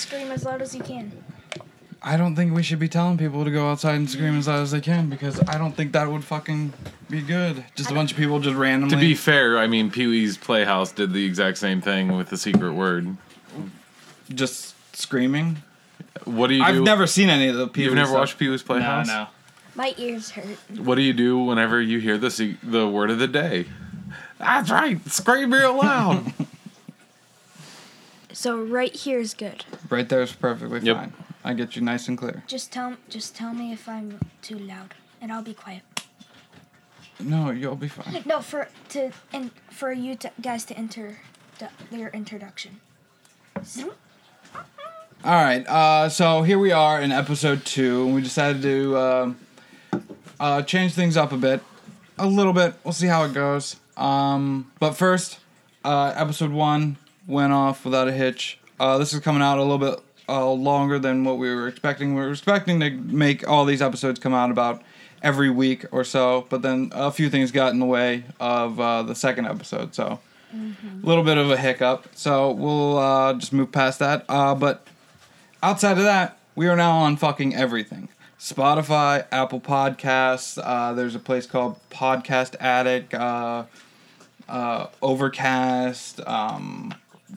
scream as loud as you can. I don't think we should be telling people to go outside and scream as loud as they can because I don't think that would fucking be good. Just a bunch of people just randomly. To be fair, I mean Pee Wee's Playhouse did the exact same thing with the secret word. just screaming. What do you I've do? never seen any of the Pee Wee's. You've never watched Pee Wee's No, Playhouse? no. My ears hurt. What do you do whenever you hear the se- the word of the day? That's right. Scream real loud. So right here is good. Right there is perfectly Yep. fine. I get you nice and clear. Just tell just tell me if I'm too loud, and I'll be quiet. No, you'll be fine. No, for to and for you to, guys to enter the, their introduction. Zoom. All right. Uh, so here we are in episode two, and we decided to um uh, change things up a bit, a little bit. We'll see how it goes. Um, but first, uh, episode one went off without a hitch. Uh, this is coming out a little bit uh, longer than what we were expecting. We were expecting to make all these episodes come out about every week or so, but then a few things got in the way of uh, the second episode. So a little bit of a hiccup. So we'll uh, just move past that. Uh, but outside of that, we are now on fucking everything. Spotify, Apple Podcasts. Uh, there's a place called Podcast Addict, uh, uh, Overcast, um,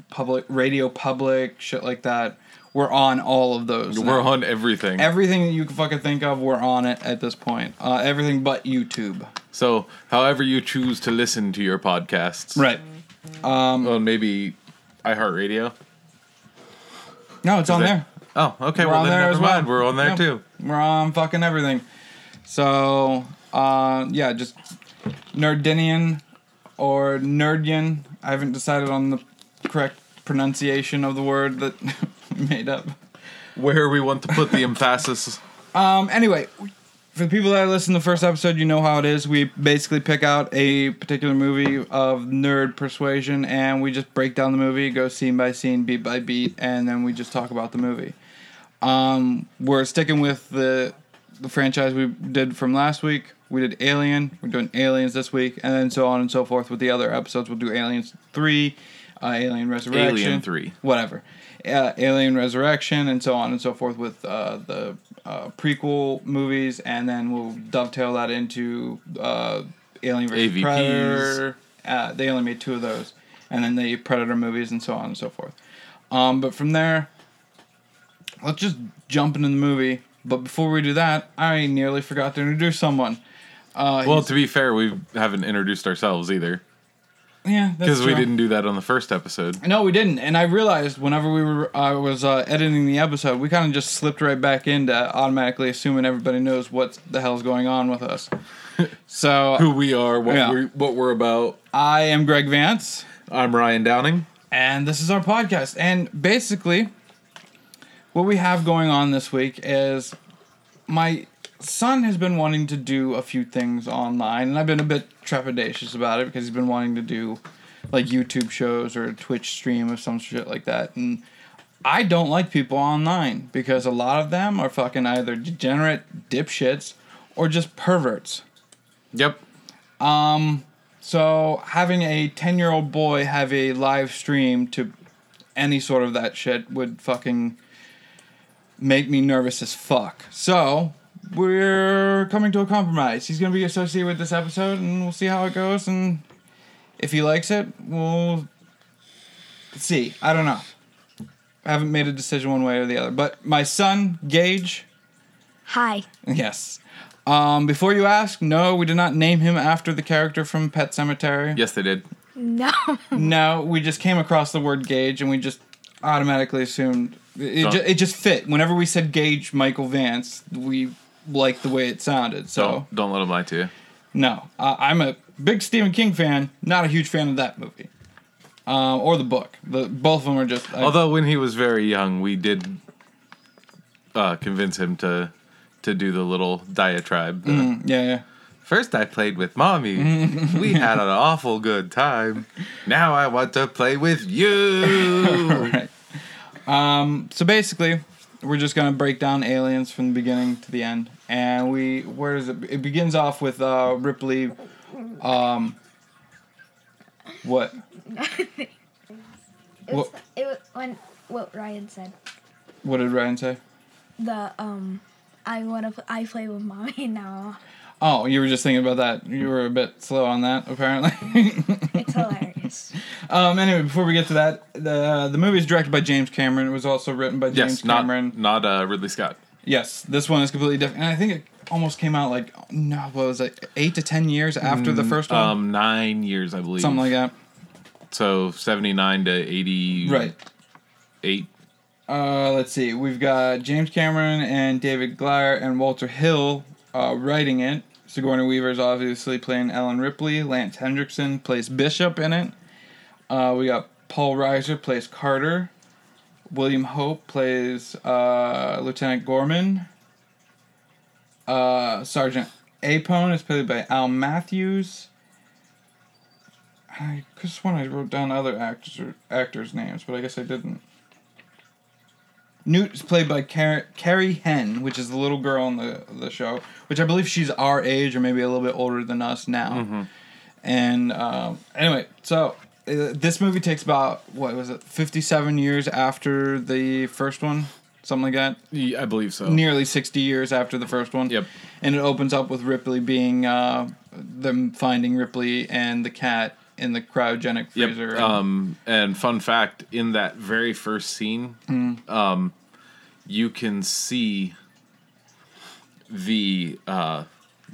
Public Radio Public, shit like that. We're on all of those. We're now. on everything. everything that you can fucking think of. We're on it at this point. Uh, everything but YouTube. so, however you choose to listen to your podcasts. Right. Um, Well, maybe iHeartRadio. no, it's on that- there. Oh, okay. We're well, on then there never as well. mind. We're on there Yep. too. We're on fucking everything. So, uh, yeah, just Nerdinian or Nerdian. I haven't decided on the correct pronunciation of the word that we made up. Where we want to put the emphasis. Um, anyway, for the people that listen to the first episode, you know how it is. We basically pick out a particular movie of nerd persuasion and we just break down the movie, go scene by scene, beat by beat, and then we just talk about the movie. Um, we're sticking with the the franchise we did from last week. We did Alien. We're doing Aliens this week, and then so on and so forth with the other episodes. We'll do Aliens three, uh, Alien Resurrection, Alien 3. whatever, uh, Alien Resurrection, and so on and so forth with uh, the uh, prequel movies, and then we'll dovetail that into uh, Alien vs Predator. Uh, they only made two of those, and then the Predator movies, and so on and so forth. Um, but from there, let's just jump into the movie. But before we do that, I nearly forgot to introduce someone. Uh, Well, to be fair, we haven't introduced ourselves either yeah, because we didn't do that on the first episode. No, we didn't. And I realized whenever we were, I was uh, editing the episode, we kind of just slipped right back into automatically assuming everybody knows what the hell's going on with us. so Who we are, what Yeah. we what we're about. I am Greg Vance, I'm Ryan Downing. and this is our podcast. And basically, what we have going on this week is my son has been wanting to do a few things online, and I've been a bit trepidatious about it because he's been wanting to do like YouTube shows or a Twitch stream or some shit like that. And I don't like people online because a lot of them are fucking either degenerate dipshits or just perverts. Yep. Um, So having a 10 year old boy have a live stream to any sort of that shit would fucking make me nervous as fuck. So we're coming to a compromise. He's gonna be associated with this episode and we'll see how it goes and if he likes it, we'll see. I don't know. I haven't made a decision one way or the other. But my son, Gage, Hi. yes. Um, before you ask, no, we did not name him after the character from Pet Sematary. Yes, they did. No. No, we just came across the word Gage and we just automatically assumed it, ju- it just fit. Whenever we said Gage Michael Vance, we liked the way it sounded. So, Don't don't let them lie to you. no, uh, I'm a big Stephen King fan, not a huge fan of that movie. Uh, or the book. The both of them are just. I, Although when he was very young, we did uh, convince him to to do the little diatribe. the, Mm, yeah, yeah. First, I played with mommy. we had an awful good time. Now I want to play with you. right. Um, so basically, we're just gonna break down aliens from the beginning to the end, and we where does it? It begins off with uh, Ripley. Um, what? It was, What- it was when what Ryan said. What did Ryan say? The um, I want to. I play with mommy now. Oh, you were just thinking about that. You were a bit slow on that, apparently. It's hilarious. um. Anyway, before we get to that, the the movie is directed by James Cameron. It was also written by James Yes, not Cameron. not uh, Ridley Scott. Yes, this one is completely different, and I think it almost came out like no, what was it, eight to ten years after the first one, Um, nine years, I believe. something like that. So seventy nine to eighty. Right. Eight. Uh, let's see. We've got James Cameron and David Giler and Walter Hill uh, writing it. Sigourney Weaver is obviously playing Ellen Ripley. Lance Henriksen plays Bishop in it. Uh, we got Paul Reiser plays Carter. William Hope plays uh, Lieutenant Gorman. Uh, Sergeant Apone is played by Al Matthews. I just sworn I wrote down other actors actors' names, but I guess I didn't. Newt is played by Car- Carrie Henn, which is the little girl in the the show, which I believe she's our age or maybe a little bit older than us now. And um, anyway, so uh, this movie takes about what was it, fifty seven years after the first one, something like that. Yeah, I believe so. Nearly sixty years after the first one. Yep. And it opens up with Ripley being uh, them finding Ripley and the cat in the cryogenic freezer. Yep. Um, and fun fact: in that very first scene, Mm. um, you can see the uh,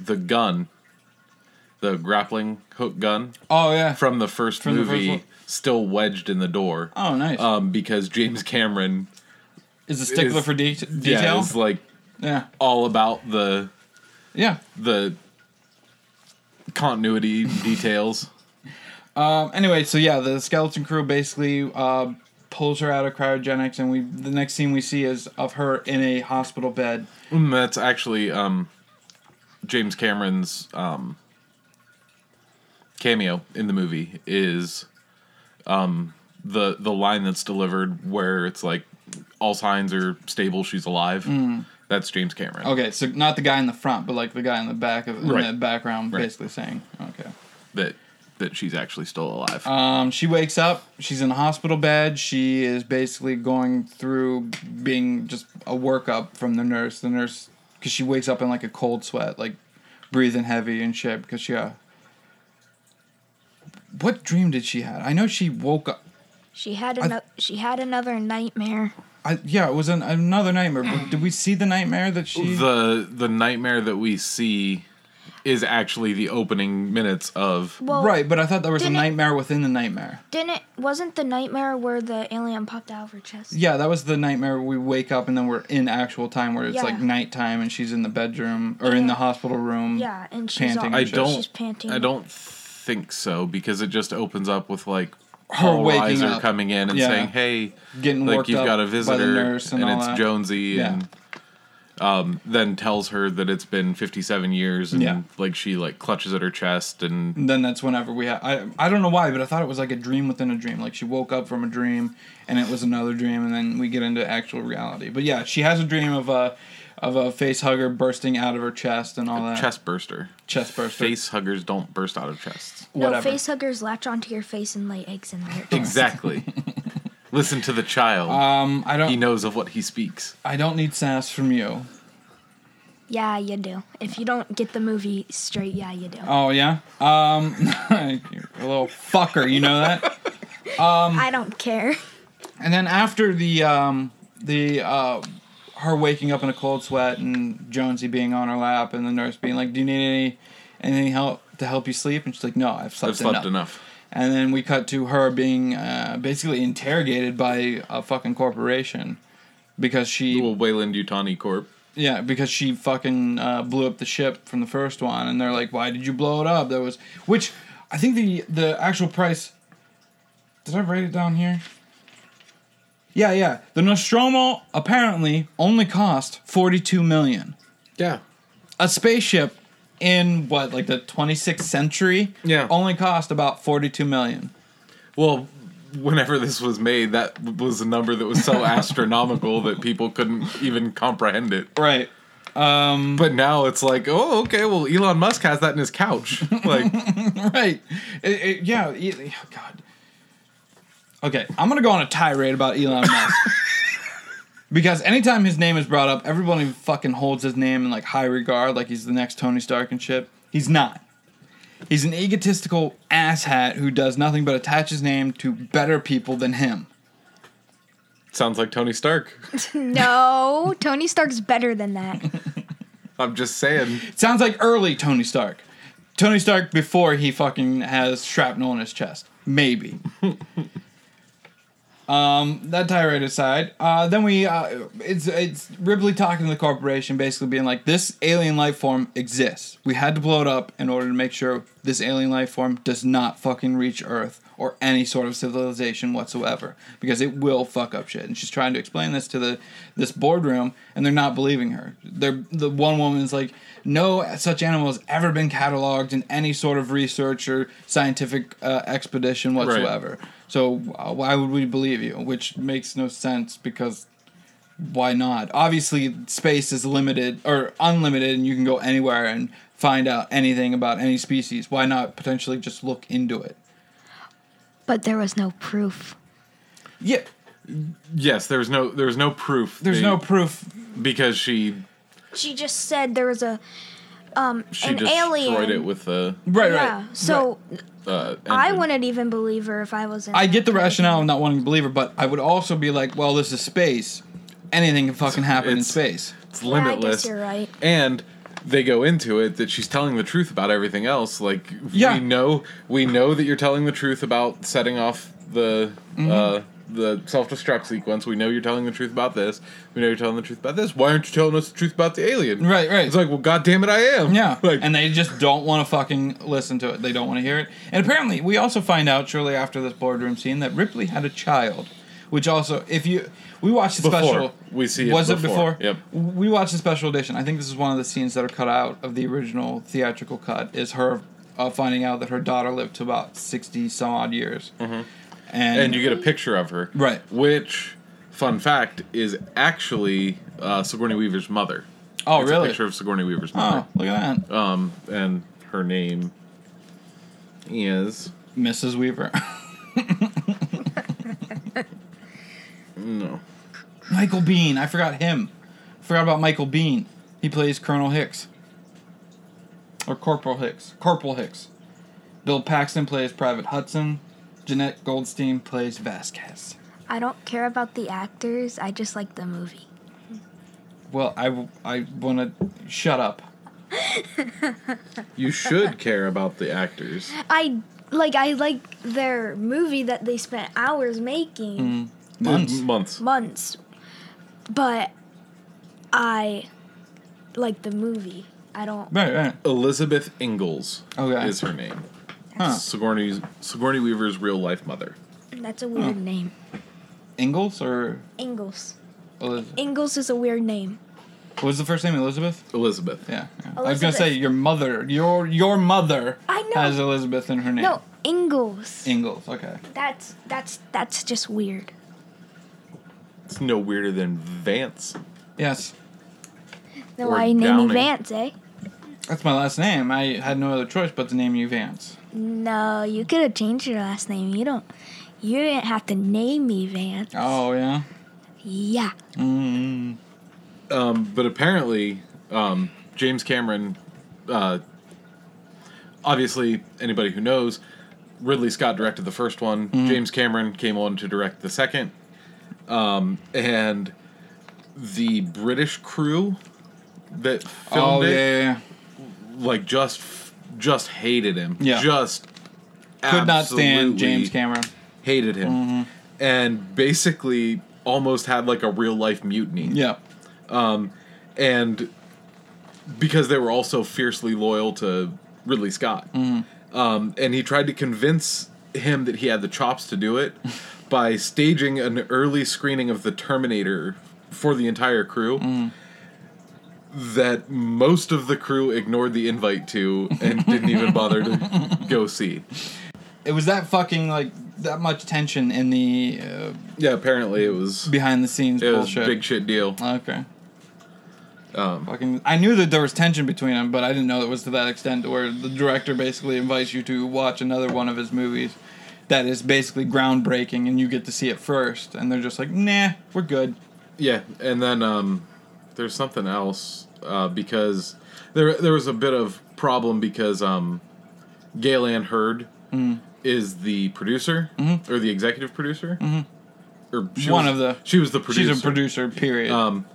the gun, the grappling hook gun oh yeah. from the first From the first movie, still wedged in the door. oh nice. Um, because James Cameron is a stickler is- for de- yeah, is like Yeah. all about the Yeah. the continuity details. Um, anyway, so yeah, the skeleton crew basically uh, pulls her out of cryogenics, and we the next scene we see is of her in a hospital bed. Mm, That's actually um, James Cameron's um, cameo in the movie is um, the the line that's delivered where it's like all signs are stable, she's alive. That's James Cameron. Okay, so not the guy in the front, but like the guy in the back of in Right. the background, Right. basically saying, okay. That that she's actually still alive. Um, she wakes up. She's in a hospital bed. She is basically going through being just a workup from the nurse. The nurse, because she wakes up in like a cold sweat, like breathing heavy and shit. Because she, uh, what dream did she have? I know she woke up. She had I- another. She had another nightmare. I, yeah, it was an, another nightmare. But did we see the nightmare that she? the the nightmare that we see is actually the opening minutes of Well, right, but I thought there was a nightmare within the nightmare. Didn't it? Wasn't the nightmare where the alien popped out of her chest? Yeah, that was the nightmare. where We wake up and then we're in actual time where it's Yeah. like nighttime and she's in the bedroom or in the hospital room. Yeah, and she's Panting all, I don't She's panting. I don't think so because it just opens up with like Her Paul waking up. coming in and Yeah. saying, "Hey, Getting like you've up got a visitor," nurse and, and, all it's that. Jonesy, Yeah. and um, then tells her that it's been fifty-seven years, and Yeah. like she like clutches at her chest, and And then that's whenever we have. I I don't know why, but I thought it was like a dream within a dream. Like she woke up from a dream, and it was another dream, and then we get into actual reality. But yeah, she has a dream of a of a face hugger bursting out of her chest and all that. chest burster. chest burster. Face huggers don't burst out of chests. No, whatever. face huggers latch onto your face and lay eggs in there. Exactly. Listen to the child. Um, I he don't. knows of what he speaks. I don't need sass from you. Yeah, you do. If you don't get the movie straight, yeah, you do. Oh yeah. Um, you're a little fucker. You know that. Um, I don't care. And then after the um the uh her waking up in a cold sweat and Jonesy being on her lap and the nurse being like, "Do you need any anything help to help you sleep?" And she's like, "No, I've slept, I've slept enough. enough. And then we cut to her being uh, basically interrogated by a fucking corporation because she Well, Weyland-Yutani Corp. yeah because she fucking uh, blew up the ship from the first one and they're like, "Why did you blow it up?" There was which I think the the actual price. Did I write it down here? Yeah, yeah. The Nostromo apparently only cost 42 million. Yeah. A spaceship in what, like the 26th century? Yeah. Only cost about 42 million. Well, whenever this was made, that was a number that was so astronomical that people couldn't even comprehend it. Right. Um, But now it's like, oh, okay, well, Elon Musk has that in his couch. Like, right. It, it, yeah. it- oh God. Okay, I'm gonna go on a tirade about Elon Musk. because anytime his name is brought up, everybody fucking holds his name in like high regard, like he's the next Tony Stark and shit. He's not. He's an egotistical asshat who does nothing but attach his name to better people than him. Sounds like Tony Stark. No, Tony Stark's better than that. I'm just saying. Sounds like early Tony Stark. Tony Stark before he fucking has shrapnel in his chest. Maybe. um, that tirade aside, uh, then we uh, it's it's Ripley talking to the corporation, basically being like, "This alien life form exists. We had to blow it up in order to make sure this alien life form does not fucking reach Earth or any sort of civilization whatsoever, because it will fuck up shit." And she's trying to explain this to the this boardroom, and they're not believing her. They're the one woman is like, "No such animal has ever been cataloged in any sort of research or scientific uh, expedition whatsoever." So uh, why would we believe you? Which makes no sense because why not? Obviously, space is limited or unlimited, and you can go anywhere and find out anything about any species. Why not potentially just look into it? But there was no proof. Yeah, Yes, there was no there's no proof. there's They- no proof. because she She just said there was a um she an destroyed alien. it with the Right, yeah. right. So uh, I wouldn't even believe her if I was in I get the rationale thing. of not wanting to believe her, but I would also be like, well, this is space. Anything can fucking happen in space. It's Yeah, I guess limitless. you're right. And they go into it that she's telling the truth about everything else. Like Yeah. we know we know that you're telling the truth about setting off the Mm-hmm. uh the self destruct sequence. We know you're telling the truth about this. We know you're telling the truth about this. Why aren't you telling us the truth about the alien? Right, right. It's like, well, god damn it, I am. Yeah, Like, and they just don't want to fucking listen to it. They don't want to hear it. And apparently, we also find out shortly after this boardroom scene that Ripley had a child, which also, if you we watched the Before. special, We see it was it before. before? Yep. We watched the special edition. I think this is one of the scenes that are cut out of the original theatrical cut. Is her uh, finding out that her daughter lived to about sixty some odd years, mm-hmm. and, and you get a picture of her. Right. Which, fun fact, is actually uh, Sigourney Weaver's mother. oh it's really? A picture of Sigourney Weaver's mother. oh, look at that, Um, and her name is Mrs. Weaver. no. Michael Biehn. I forgot him. Forgot about Michael Biehn. He plays Colonel Hicks. Or Corporal Hicks. Corporal Hicks. Bill Paxton plays Private Hudson. Jenette Goldstein plays Vasquez. I don't care about the actors. I just like the movie. Well, I, I want to shut up. You should care about the actors. I like I like their movie that they spent hours making, mm. Months. Months. months. But I like the movie. I don't. Right, right. Elizabeth Ingalls Okay. is her name. Huh. Sigourney's Sigourney Weaver's real life mother. That's a weird name. Ingalls or Ingalls. Elizabeth? Ingalls is a weird name. What was the first name? Elizabeth? Elizabeth. Yeah. yeah. I was gonna say your mother. Your your mother I know. has Elizabeth in her name. No, Ingalls. Ingalls. Okay. That's that's that's just weird. It's no weirder than Vance. Yes. No, Or I name Downing. me Vance, eh? That's my last name. I had no other choice but to name you Vance. No, you could have changed your last name. You don't. You didn't have to name me Vance. Oh yeah. Yeah. Mm. Um, but apparently, um, James Cameron, uh, obviously, anybody who knows, Ridley Scott directed the first one. Mm-hmm. James Cameron came on to direct the second. Um, and the British crew that filmed Oh it, yeah, yeah, like, just just hated him. Yeah. Just. Could not stand James Cameron. Hated him. Mm-hmm. And basically almost had, like, a real life mutiny. Yeah. and because they were also fiercely loyal to Ridley Scott, Mm-hmm. um, and he tried to convince him that he had the chops to do it by staging an early screening of the Terminator for the entire crew. Mm-hmm. That most of the crew ignored the invite to and didn't even bother to go see. It was that fucking like that much tension in the uh, Yeah, apparently it was behind the scenes it was bullshit. a big shit deal. Okay. Um, Fucking, I knew that there was tension between them, but I didn't know it was to that extent where the director basically invites you to watch another one of his movies that is basically groundbreaking, and you get to see it first, and they're just like, nah, we're good. Yeah, and then um, there's something else uh, because there there was a bit of problem because um, Gale Anne Hurd Mm. is the producer or the executive producer, mm-hmm. or she One was- of the- she was the producer. She's a producer, period. Um,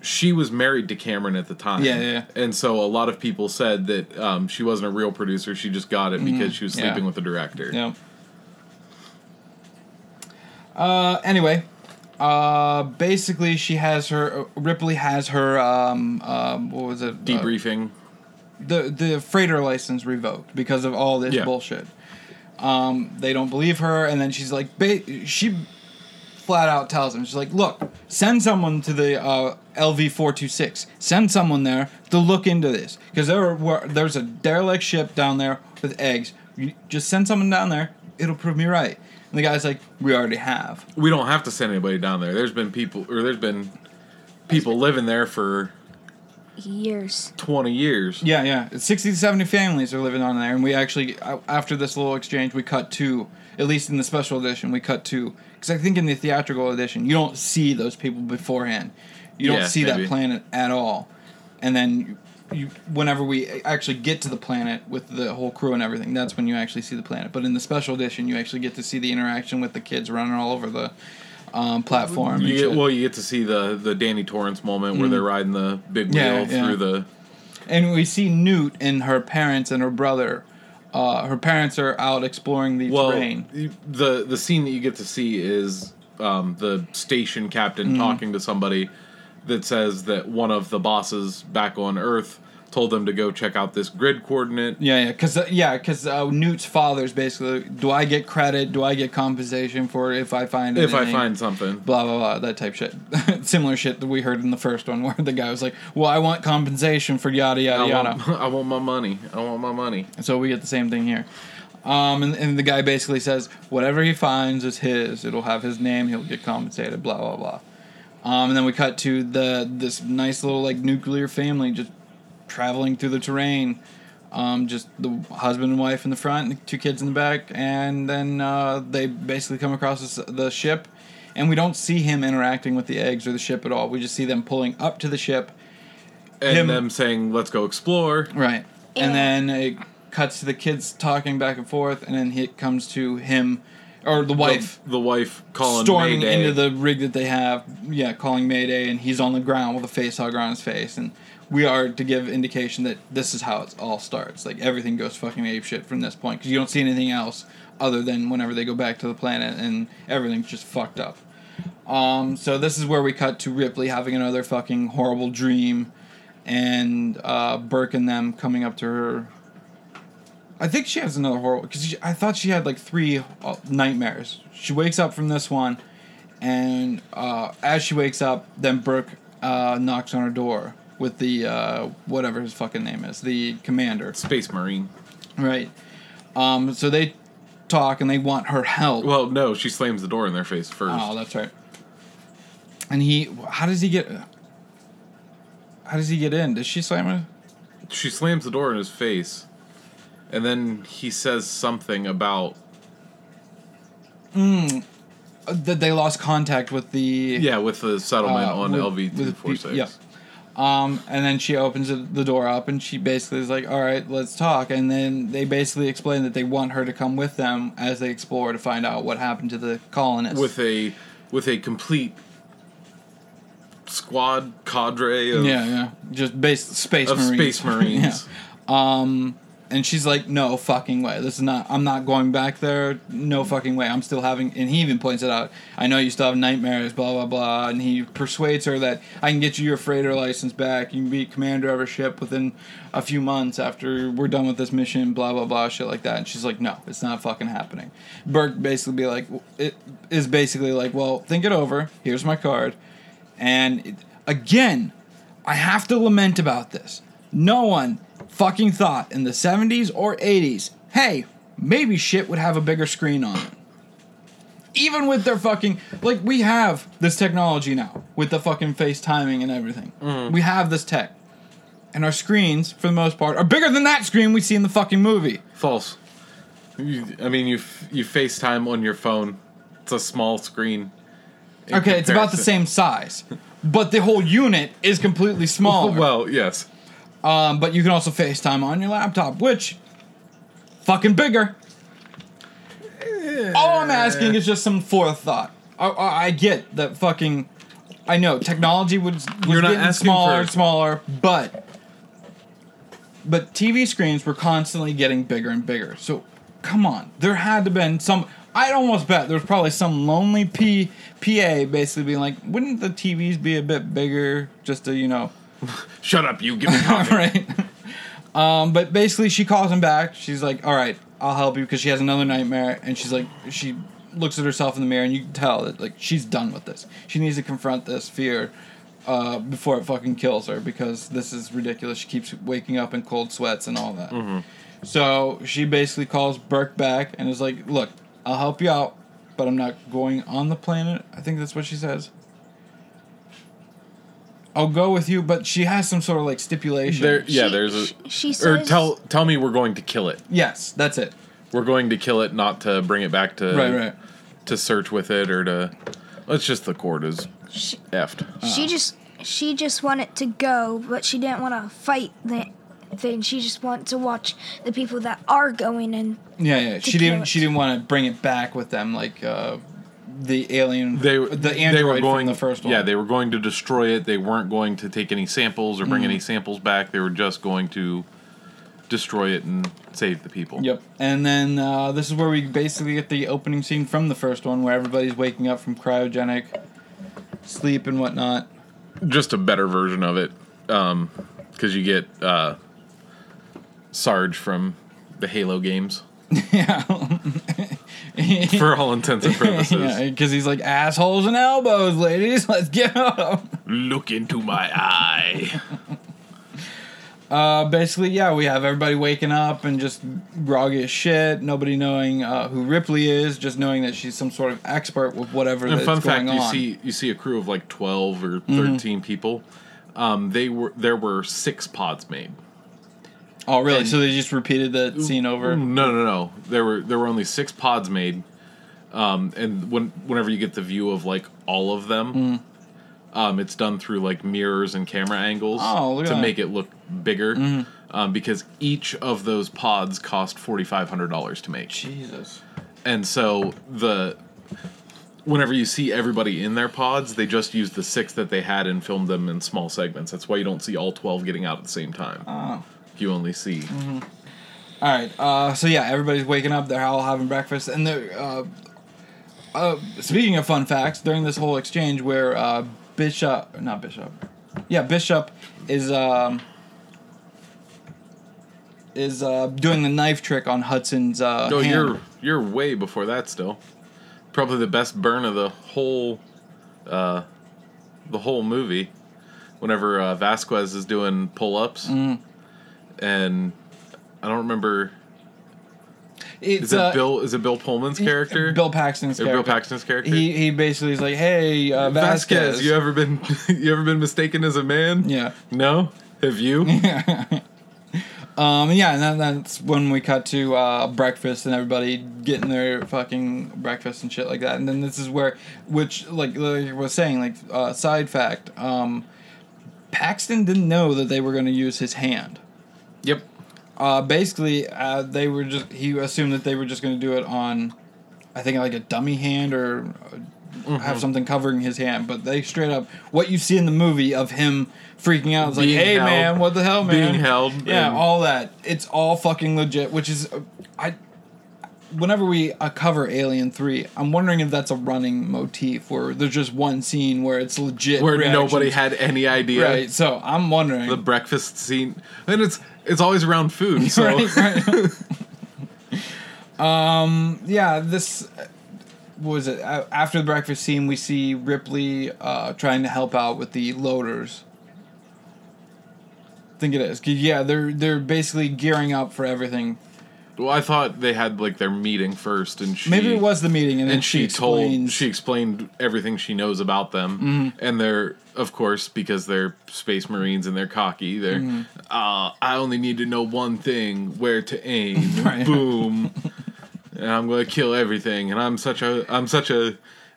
she was married to Cameron at the time. Yeah, yeah. And so a lot of people said that um, she wasn't a real producer. She just got it because she was Mm-hmm. yeah. sleeping with the director. Yeah. Uh, anyway, uh, basically, she has her Ripley has her um, um what was it? Uh, Debriefing. the the freighter license revoked because of all this Yeah. bullshit. Um, they don't believe her, and then she's like, ba- she flat out tells him, she's like, look, send someone to the uh, LV four two six. Send someone there to look into this because there were there's a derelict ship down there with eggs. You just send someone down there. It'll prove me right. And the guy's like, we already have. we don't have to send anybody down there. There's been people, or there's been people living there for Years. 20 years. Yeah, yeah. It's 60 to 70 families are living on there. And we actually, uh, after this little exchange, we cut to, at least in the special edition, we cut to, because I think in the theatrical edition, you don't see those people beforehand. You don't Yeah, see maybe. that planet at all. And then you, whenever we actually get to the planet with the whole crew and everything, that's when you actually see the planet. But in the special edition, you actually get to see the interaction with the kids running all over the um, platform. You get, well, you get to see the the Danny Torrance moment where they're riding the big Mm. Yeah, wheel yeah. through the. And we see Newt and her parents and her brother. Uh, her parents are out exploring the Well, terrain. the the scene that you get to see is um, the station Mm. captain talking to somebody that says that one of the bosses back on Earth told them to go check out this grid coordinate. Yeah, yeah, because uh, yeah, because uh, Newt's father's basically, do I get credit? Do I get compensation for it if I find If I find something, blah blah blah that type shit. Similar shit that we heard in the first one where the guy was like, "Well, I want compensation for yada yada I yada." want, I want my money. I want my money. So we get the same thing here. Um, and, and the guy basically says, whatever he finds is his. It'll have his name. He'll get compensated. Blah blah blah. Um, and then we cut to the this nice little like nuclear family just traveling through the terrain. Um, just the husband and wife in the front, and the two kids in the back, and then uh, they basically come across this, the ship, and we don't see him interacting with the eggs or the ship at all. We just see them pulling up to the ship, And Him- them saying, "Let's go explore." Right. And And- then it cuts to the kids talking back and forth, and then it comes to him or the wife the, the wife calling Mayday. storming Mayday. into the rig that they have. Yeah, calling Mayday, and he's on the ground with a face hugger on his face. And we are to give indication that this is how it all starts. Like everything goes fucking ape shit from this point because you don't see anything else other than whenever they go back to the planet and everything's just fucked up. Um, so this is where we cut to Ripley having another fucking horrible dream, and uh, Burke and them coming up to her. I think she has another horrible because I thought she had like three uh, nightmares. She wakes up from this one, and uh, as she wakes up, then Burke uh, knocks on her door with the uh, whatever his fucking name is, the commander. Space Marine. Right. Um, so they talk and they want her help. Well, no, she slams the door in their face first. Oh, that's right. And he, how does he get? How does he get in? Does she slam it? she slams the door in his face, and then he says something about Uh, That they lost contact with the yeah with the settlement uh, on with- LV two four pe- Yeah. Um, and then she opens the door up, and she basically is like, "All right, let's talk." And then they basically explain that they want her to come with them as they explore to find out what happened to the colonists. with a with a complete squad cadre of yeah, yeah, just base space of marines. space marines. yeah. And she's like, "No fucking way. This is not. I'm not going back there. No fucking way. I'm still having." And he even points it out. I know you still have nightmares. Blah blah blah. And he persuades her that I can get you your freighter license back. You can be commander of a ship within a few months after we're done with this mission. Blah blah blah. Shit like that. And she's like, "No, it's not fucking happening." Burke basically be like, it is basically like, "Well, think it over. Here's my card." And it, again, I have to lament about this. No one fucking thought in the 70s or 80s, hey, maybe shit would have a bigger screen on it. Even with their fucking like we have this technology now with the fucking face timing and everything. Mm-hmm. We have this tech. And our screens, for the most part, are bigger than that screen we see in the fucking movie. False. You, I mean, you you FaceTime on your phone. It's a small screen. Okay, it's about the same size, but the whole unit is completely smaller. Well, yes. Um, but you can also FaceTime on your laptop, which fucking bigger. All I'm asking is just some forethought. I, I, I get that fucking. I know technology was, was You're not getting smaller for- and smaller, but but TV screens were constantly getting bigger and bigger. So come on, there had to been some. I'd almost bet there was probably some lonely P, PA basically being like, wouldn't the TVs be a bit bigger just to you know Shut up, you. Give me coffee. right. Um, but basically, she calls him back. She's like, "All right, I'll help you," because she has another nightmare, and she's like, she looks at herself in the mirror, and you can tell that like she's done with this. She needs to confront this fear uh, before it fucking kills her, because this is ridiculous. She keeps waking up in cold sweats and all that. So she basically calls Burke back and is like, "Look, I'll help you out, but I'm not going on the planet." I think that's what she says. I'll go with you, but she has some sort of like stipulation. There, yeah, She- there's a. She, she says. Or tell tell me we're going to kill it. Yes, that's it. We're going to kill it, not to bring it back to Right, right. to search with it or to. Let's just the cord is She, effed. she just she just wanted to go, but she didn't want to fight the thing. She just wanted to watch the people that are going and Yeah, yeah. She kill didn't. it. She didn't want to bring it back with them, like uh, the alien. They the they android were going from the first one. Yeah, they were going to destroy it. They weren't going to take any samples or bring Mm. any samples back. They were just going to destroy it and save the people. Yep. And then uh, this is where we basically get the opening scene from the first one, where everybody's waking up from cryogenic sleep and whatnot. Just a better version of it, because you get uh, Sarge from the Halo games. yeah. For all intents and purposes, yeah, because he's like assholes and elbows, ladies. Let's get up. look into my eye. Uh, basically, yeah, we have everybody waking up and just groggy as shit. Nobody knowing uh, who Ripley is, just knowing that she's some sort of expert with whatever And that's fun going fact, on. you see you see a crew of like twelve or Mm-hmm. 13 people. Um, they were there were six pods made. Oh, really? and- so they just repeated that scene over? No, no, no. There were there were only six pods made, um, and when whenever you get the view of like all of them, Mm. um, it's done through like mirrors and camera angles Oh, to that. make it look bigger. Mm-hmm. Um, because each of those pods cost forty five hundred dollars to make, Jesus. and so the whenever you see everybody in their pods, they just used the six that they had and filmed them in small segments. That's why you don't see all twelve getting out at the same time. Oh. You only see All right. Uh, so yeah, everybody's waking up. They're all having breakfast, and they're. Uh, uh, speaking of fun facts, during this whole exchange where uh, Bishop, not Bishop, yeah, Bishop is um, is uh, doing the knife trick on Hudson's. Uh, No, hand. you're you're way before that still. Probably the best burn of the whole uh the whole movie. Whenever uh, Vasquez is doing pull ups. Mm. And I don't remember It's, is it uh, Bill is it Bill Pullman's character? Bill Paxton's character. Bill Paxton's character? He he basically is like, hey, uh, Vasquez. Vasquez, you ever been you ever been mistaken as a man? yeah. No? Have you? Um, yeah, and then that's when we cut to uh, breakfast and everybody getting their fucking breakfast and shit like that. And then this is where, which like, like I was saying, like uh, side fact, um, Paxton didn't know that they were going to use his hand. Yep. Uh, basically, uh, they were just he assumed that they were just going to do it on, I think like a dummy hand or uh, Mm-hmm. have something covering his hand. But they straight up what you see in the movie of him freaking out. It's like, hey held- man, what the hell, man? being held Yeah, all that. It's all fucking legit. Which is, uh, I. Whenever we uh, cover Alien Three, I'm wondering if that's a running motif where there's just one scene where it's legit. Where nobody had any idea. Right. So I'm wondering. The breakfast scene. And it's it's always around food, so right, right. um, yeah, this what was it after the breakfast scene. We see Ripley uh, trying to help out with the loaders. I think it is. Yeah, they're they're basically gearing up for everything. Well, I thought they had like their meeting first, and she Maybe it was the meeting, and, then and she, she, told she explained everything she knows about them, Mm-hmm. and they're of course because they're space marines and they're cocky. They're Mm-hmm. uh, I only need to know one thing: where to aim. Right. Boom. and I'm going to kill everything, and I'm such a I'm such a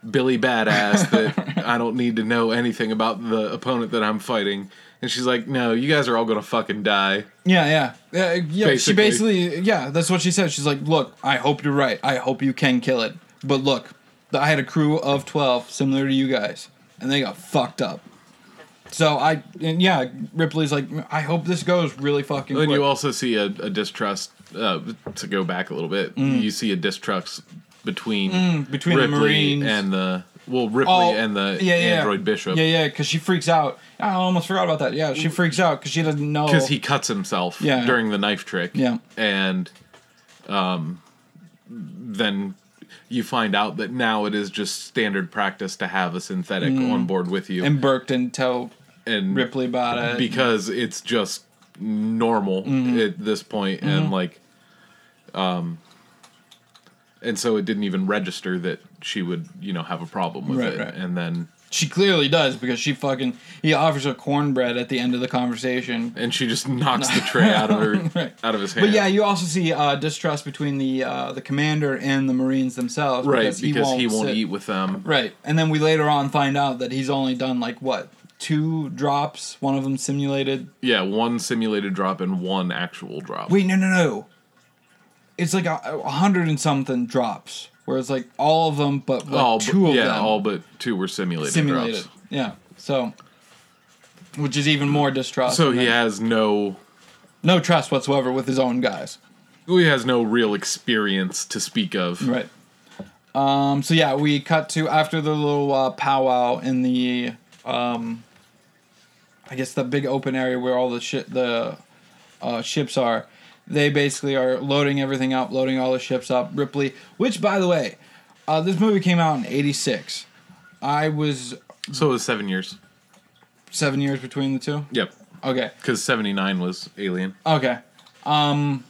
Billy badass that I don't need to know anything about the opponent that I'm fighting. And she's like, "No, you guys are all going to fucking die." Yeah, yeah, yeah. yeah she Basically. basically, yeah, that's what she said. She's like, "Look, I hope you're right. I hope you can kill it. But look, I had a crew of twelve, similar to you guys, and they got fucked up. So I, and yeah, Ripley's like, I hope this goes really fucking well. And quick. you also see a, a distrust. Uh, to go back a little bit, you see a distrust between Mm. between the Ripley Marines. and the well Ripley Oh, and the yeah, yeah. android bishop Yeah, yeah, because she freaks out. I almost forgot about that. Yeah, she freaks out because she doesn't know. because he cuts himself Yeah. during the knife trick. Yeah. and um, then you find out that now it is just standard practice to have a synthetic on board with you, Mm. and Burke didn't tell and Ripley about it. because it's just normal Mm-hmm. at this point, and like, um, and so it didn't even register that she would, you know, have a problem with Right, it, right. and then she clearly does because she fucking he offers her cornbread at the end of the conversation. and she just knocks the tray out of her Right. out of his hand. But yeah, you also see uh, distrust between the uh, the commander and the Marines themselves. right because he won't, sit- eat with them. Right, and then we later on find out that he's only done like what two drops. One of them simulated. Yeah, one simulated drop and one actual drop. Wait, no, no, no. It's like a, a hundred and something drops, where it's like all of them, but like all two but, of yeah, them all but two were simulated, simulated. drops. Yeah, so which is even more distrust. So he has no no trust whatsoever with his own guys. he has no real experience to speak of. Right. Um. So yeah, we cut to after the little uh, powwow in the um. I guess the big open area where all the shit the uh, ships are. They basically are loading everything up, loading all the ships up. Ripley, which by the way, uh, this movie came out in '86. I was So it was seven years. seven years between the two. Yep. Okay. Because seventy nine was Alien. Okay. Um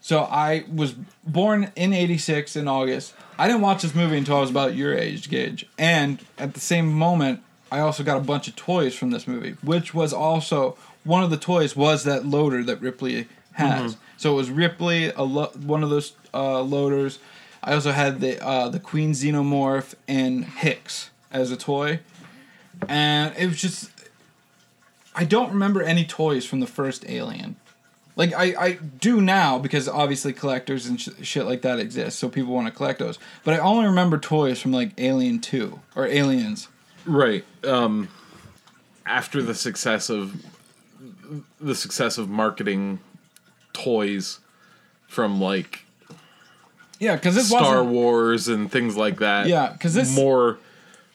so I was born in 86 in August. I didn't watch this movie until I was about your age, Gage. And at the same moment, I also got a bunch of toys from this movie, which was also one of the toys was that loader that Ripley has. So it was Ripley, a lo- one of those uh, loaders. I also had the uh, the Queen Xenomorph and Hicks as a toy, and it was just I don't remember any toys from the first Alien. Like I, I do now because obviously collectors and sh- shit like that exist, so people want to collect those. But I only remember toys from like Alien Two or Aliens. Right. Um after the success of the success of marketing toys from like Yeah, because this Star Wars and things like that. Yeah, 'cause this- more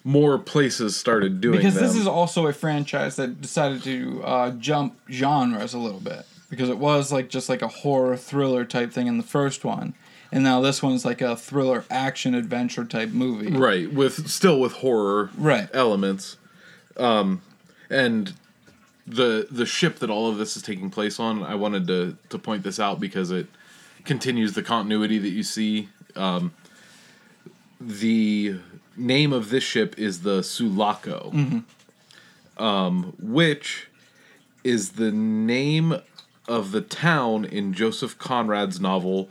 more places started doing because them. this is also a franchise that decided to uh, jump genres a little bit because it was like just like a horror thriller type thing in the first one, and now this one's like a thriller action adventure type movie. right with still with horror Right. elements um and the the ship that all of this is taking place on i wanted to to point this out because it continues the continuity that you see. Um the name of this ship is the sulaco um which is the name of the town in joseph conrad's novel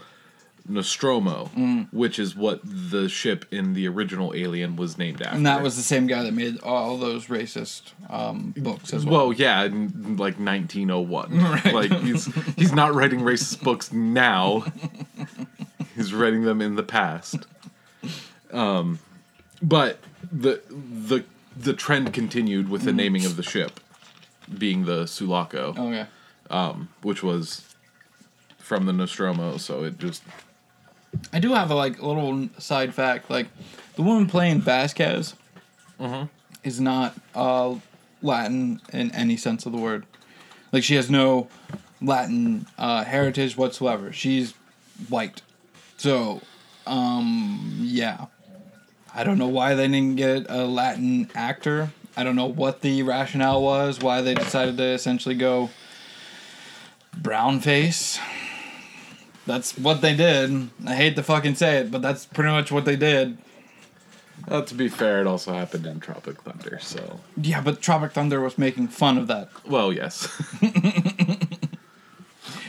nostromo which is what the ship in the original alien was named after And that was the same guy that made all those racist um, books as well. well, yeah, in like 1901. Like he's he's not writing racist books now. he's writing them in the past. Um, but the the the trend continued with the naming of the ship being the Sulaco, Okay. which was from the Nostromo. So it just I do have a like little side fact. Like the woman playing Vasquez is not uh, Latin in any sense of the word. Like she has no Latin uh, heritage whatsoever. She's white. So, um, yeah. I don't know why they didn't get a Latin actor. I don't know what the rationale was, why they decided to essentially go brown face. That's what they did. I hate to fucking say it, but that's pretty much what they did. uh, to be fair, it also happened in Tropic Thunder. So Yeah, but Tropic Thunder was making fun of that. well, yes,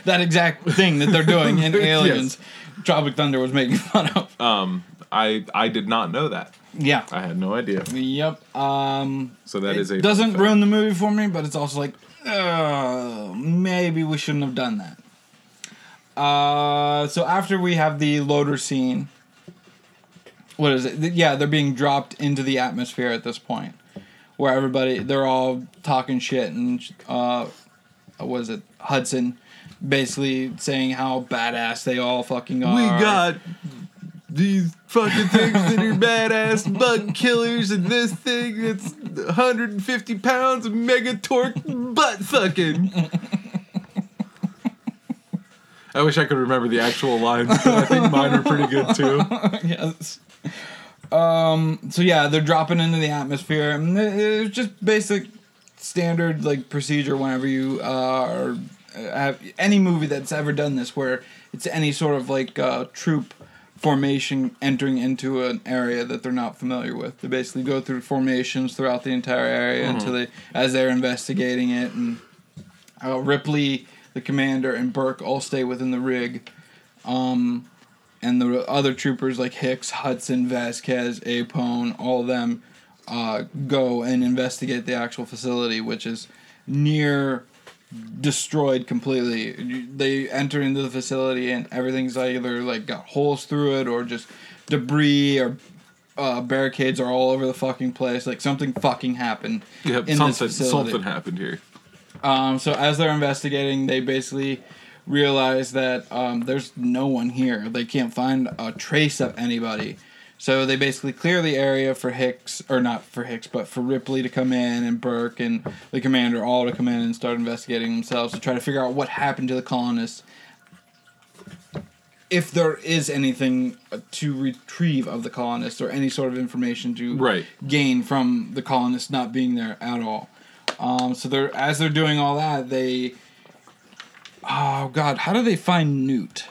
That exact thing that they're doing in Aliens. Tropic Thunder was making fun of. Um, I I did not know that. Yeah. I had no idea. Yep. Um, So that is a doesn't ruin the movie for me, but it's also like, uh, maybe we shouldn't have done that. Uh, so after we have the loader scene, what is it? Yeah, they're being dropped into the atmosphere at this point, where everybody they're all talking shit and uh, was it Hudson, basically saying how badass they all fucking are. We got these fucking things that are badass bug killers and this thing that's 150 pounds of mega torque butt fucking. I wish I could remember the actual lines, but I think mine are pretty good too. yes. Um. So yeah, they're dropping into the atmosphere, and it's just basic, standard like procedure whenever you uh, are have any movie that's ever done this, where it's any sort of like uh, troop formation entering into an area that they're not familiar with. They basically go through formations throughout the entire area until they, as they're investigating it, and uh, Ripley, the commander, and Burke all stay within the rig. Um, and the other troopers like Hicks, Hudson, Vasquez, Apone, all of them uh, go and investigate the actual facility, which is near destroyed completely. They enter into the facility and everything's either like got holes through it or just debris or uh, barricades are all over the fucking place. Like something fucking happened Yep, in something, this facility. something happened here. Um, so as they're investigating, they basically realize that um, there's no one here. They can't find a trace of anybody. So they basically clear the area for Hicks, or not for Hicks, but for Ripley to come in and Burke and the commander all to come in and start investigating themselves to try to figure out what happened to the colonists. If there is anything to retrieve of the colonists or any sort of information to Right. gain from the colonists not being there at all. Um, so they're as they're doing all that, they oh god, how do they find Newt?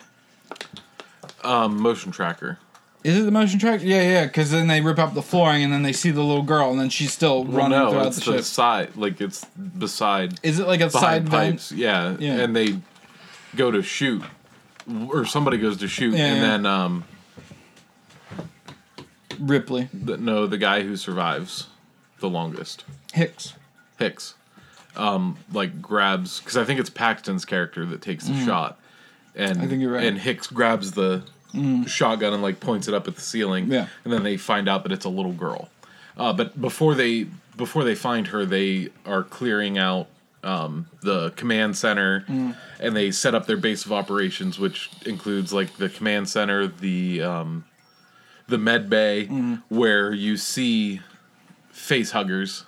Um, motion tracker. Is it the motion tracker? Yeah, yeah. Because then they rip up the flooring, and then they see the little girl, and then she's still Well, running no, throughout it's the the ship. side, like it's beside Is it like a side behind vent? pipes. Yeah. Yeah. and they go to shoot, or somebody goes to shoot, Yeah, and yeah. then um, Ripley the, no, the guy who survives the longest, Hicks. Hicks, um, like grabs because I think it's Paxton's character that takes the shot, and Mm. I think you're right. Mm. And Hicks grabs the shotgun and like points it up at the ceiling, Yeah. and then they find out that it's a little girl. Uh, but before they before they find her, they are clearing out um, the command center, Mm. and they set up their base of operations, which includes like the command center, the um, the med bay, Mm. where you see face huggers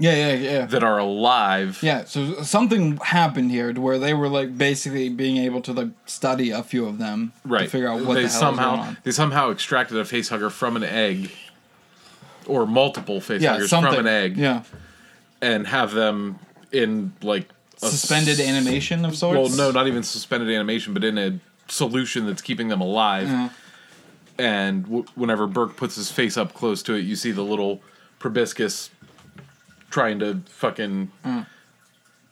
Yeah, yeah, yeah. that are alive. Yeah, so something happened here to where they were like basically being able to like study a few of them right. to figure out what they the hell somehow is going on. they somehow extracted a face hugger from an egg, or multiple face Yeah, something. from an egg, Yeah, and have them in like a suspended s- animation of sorts. Well, no, not even suspended animation, but in a solution that's keeping them alive. And w- whenever Burke puts his face up close to it, you see the little proboscis trying to fucking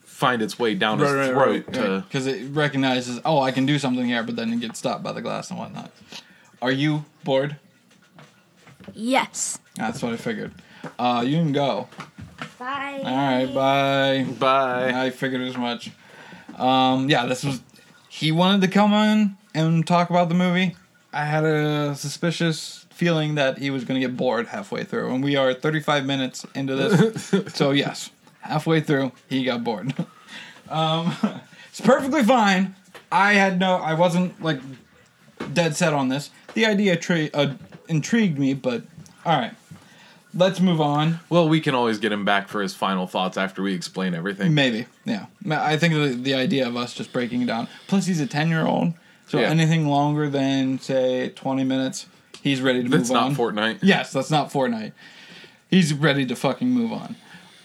find its way down his Right, right, throat right, to. Because it recognizes, oh, I can do something here, but then it gets stopped by the glass and whatnot. Are you bored? Yes. That's what I figured. Uh, you can go. Bye. All right, bye. Bye. I figured as much. Um, yeah, this was. He wanted to come on and talk about the movie. I had a suspicious feeling that he was going to get bored halfway through, and we are 35 minutes into this. so yes, halfway through, he got bored. um, it's perfectly fine. I had no. I wasn't like dead set on this. The idea tra- uh, intrigued me, but all right. Let's move on. Well, we can always get him back for his final thoughts after we explain everything. Maybe, yeah. I think the, the idea of us just breaking it down. Plus, he's a ten year old, so Yeah. anything longer than say twenty minutes, he's ready to That's move on. That's not. Fortnite. yes, that's not Fortnite. He's ready to fucking move on.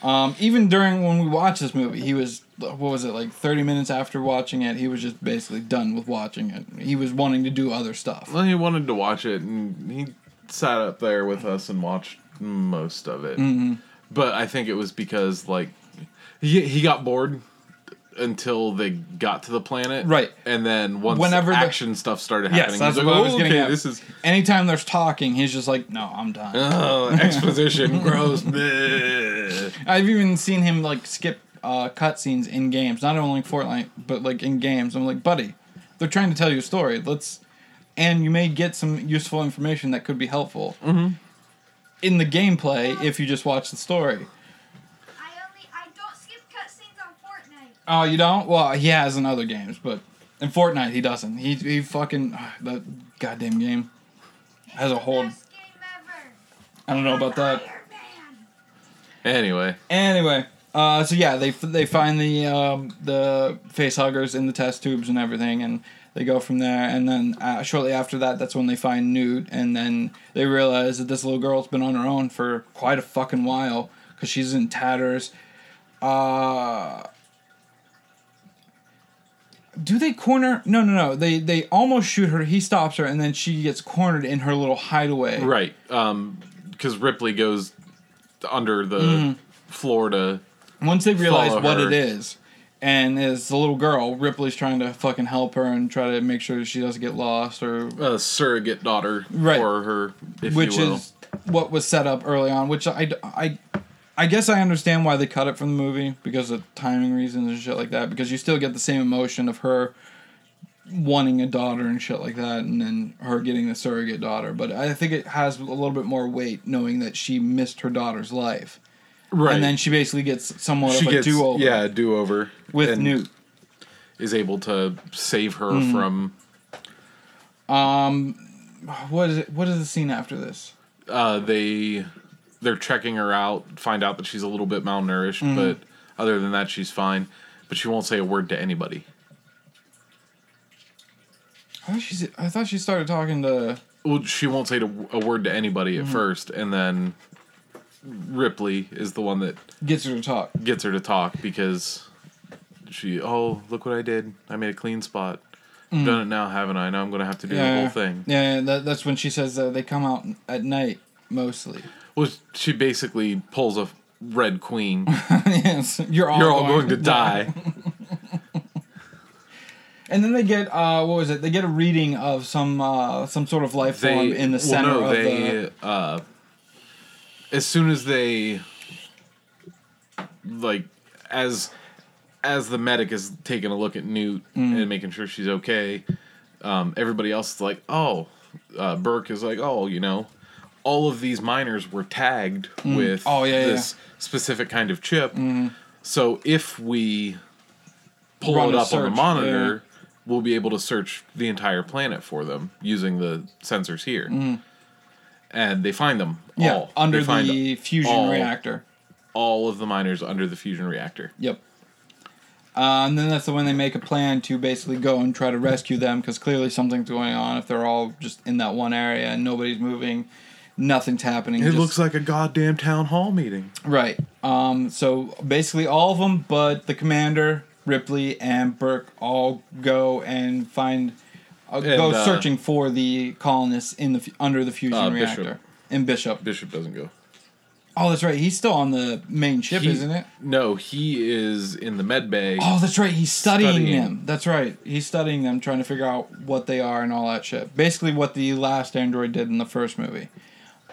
Um, even during when we watched this movie, he was what was it like thirty minutes after watching it? He was just basically done with watching it. He was wanting to do other stuff. Well, he wanted to watch it, and he sat up there with us and watched most of it. Mm-hmm. But I think it was because like he he got bored until they got to the planet. Right. And then once Whenever the- action stuff started happening, Yes, that's he's what like, I was "Oh, getting okay, at. this is Anytime there's talking, he's just like, no, I'm done. oh, exposition, gross. bleh." I've even seen him like skip uh, cutscenes in games, not only Fortnite, but like in games. I'm like, buddy, they're trying to tell you a story. Let's, and you may get some useful information that could be helpful Mm-hmm. in the gameplay if you just watch the story. I only I don't skip cutscenes on Fortnite. Oh, you don't? Well, he has in other games, but in Fortnite he doesn't. He he fucking ah, that goddamn game has a whole. Best game ever. I don't know about that. Anyway, Anyway, uh, so yeah, they they find the um, the face huggers in the test tubes and everything, and they go from there. And then uh, shortly after that, that's when they find Newt, and then they realize that this little girl's been on her own for quite a fucking while because she's in tatters. Uh, do they corner? No, no, no. They they almost shoot her. He stops her, and then she gets cornered in her little hideaway. right? Um, because Ripley goes under the Mm-hmm. floor to Once they realize what her. it is, and is the little girl, Ripley's trying to fucking help her and try to make sure she doesn't get lost, or a surrogate daughter Right. for her, if which you will. is what was set up early on. Which I, I, I guess I understand why they cut it from the movie because of timing reasons and shit like that. Because you still get the same emotion of her wanting a daughter and shit like that, and then her getting the surrogate daughter. But I think it has a little bit more weight knowing that she missed her daughter's life, right. and then she basically gets somewhat she of a gets do over yeah do over with Newt. is able to save her Mm-hmm. from What is it? What is the scene after this? uh, they they're checking her out, find out that she's a little bit malnourished, Mm-hmm. but other than that, she's fine. But she won't say a word to anybody. I thought, she's, I thought she started talking to. Well, she won't say to, a word to anybody Mm-hmm. at first, and then Ripley is the one that Gets her to talk. gets her to talk because she, oh, look what I did! I made a clean spot. I've Done it now, haven't I? Now I'm gonna have to do the whole thing. Mm. Yeah, that, that's when she says uh, they come out at night mostly. Well, she basically pulls a red queen. yes, you're all You're all going to die. And then they get uh, what was it? They get a reading of some uh, some sort of life form in the well, center no, of they the. uh, as soon as they like as as the medic is taking a look at Newt Mm. and making sure she's okay, um, everybody else is like, oh, uh, Burke is like, oh, you know, all of these miners were tagged mm. with Oh, yeah, this specific kind of chip. Mm-hmm. So if we pull Run it up on the search, monitor, we'll be able to search the entire planet for them using the sensors here. Mm-hmm. And they find them. Yeah, all. under the fusion all- reactor. All of the miners under the fusion reactor. Yep. Uh, and then that's when they make a plan to basically go and try to rescue them because clearly something's going on if they're all just in that one area and nobody's moving, nothing's happening. It just- looks like a goddamn town hall meeting. Right. Um, so basically, all of them, but the commander, Ripley, and Burke all go and find, uh, go uh, searching for the colonists in the under the fusion Uh, Bishop. reactor. In Bishop. Bishop doesn't go. Oh, that's right. He's still on the main ship, He- isn't it? No, he is in the med bay. Oh, that's right. He's studying, Studying. them. That's right. He's studying them, trying to figure out what they are and all that shit. Basically, what the last android did in the first movie.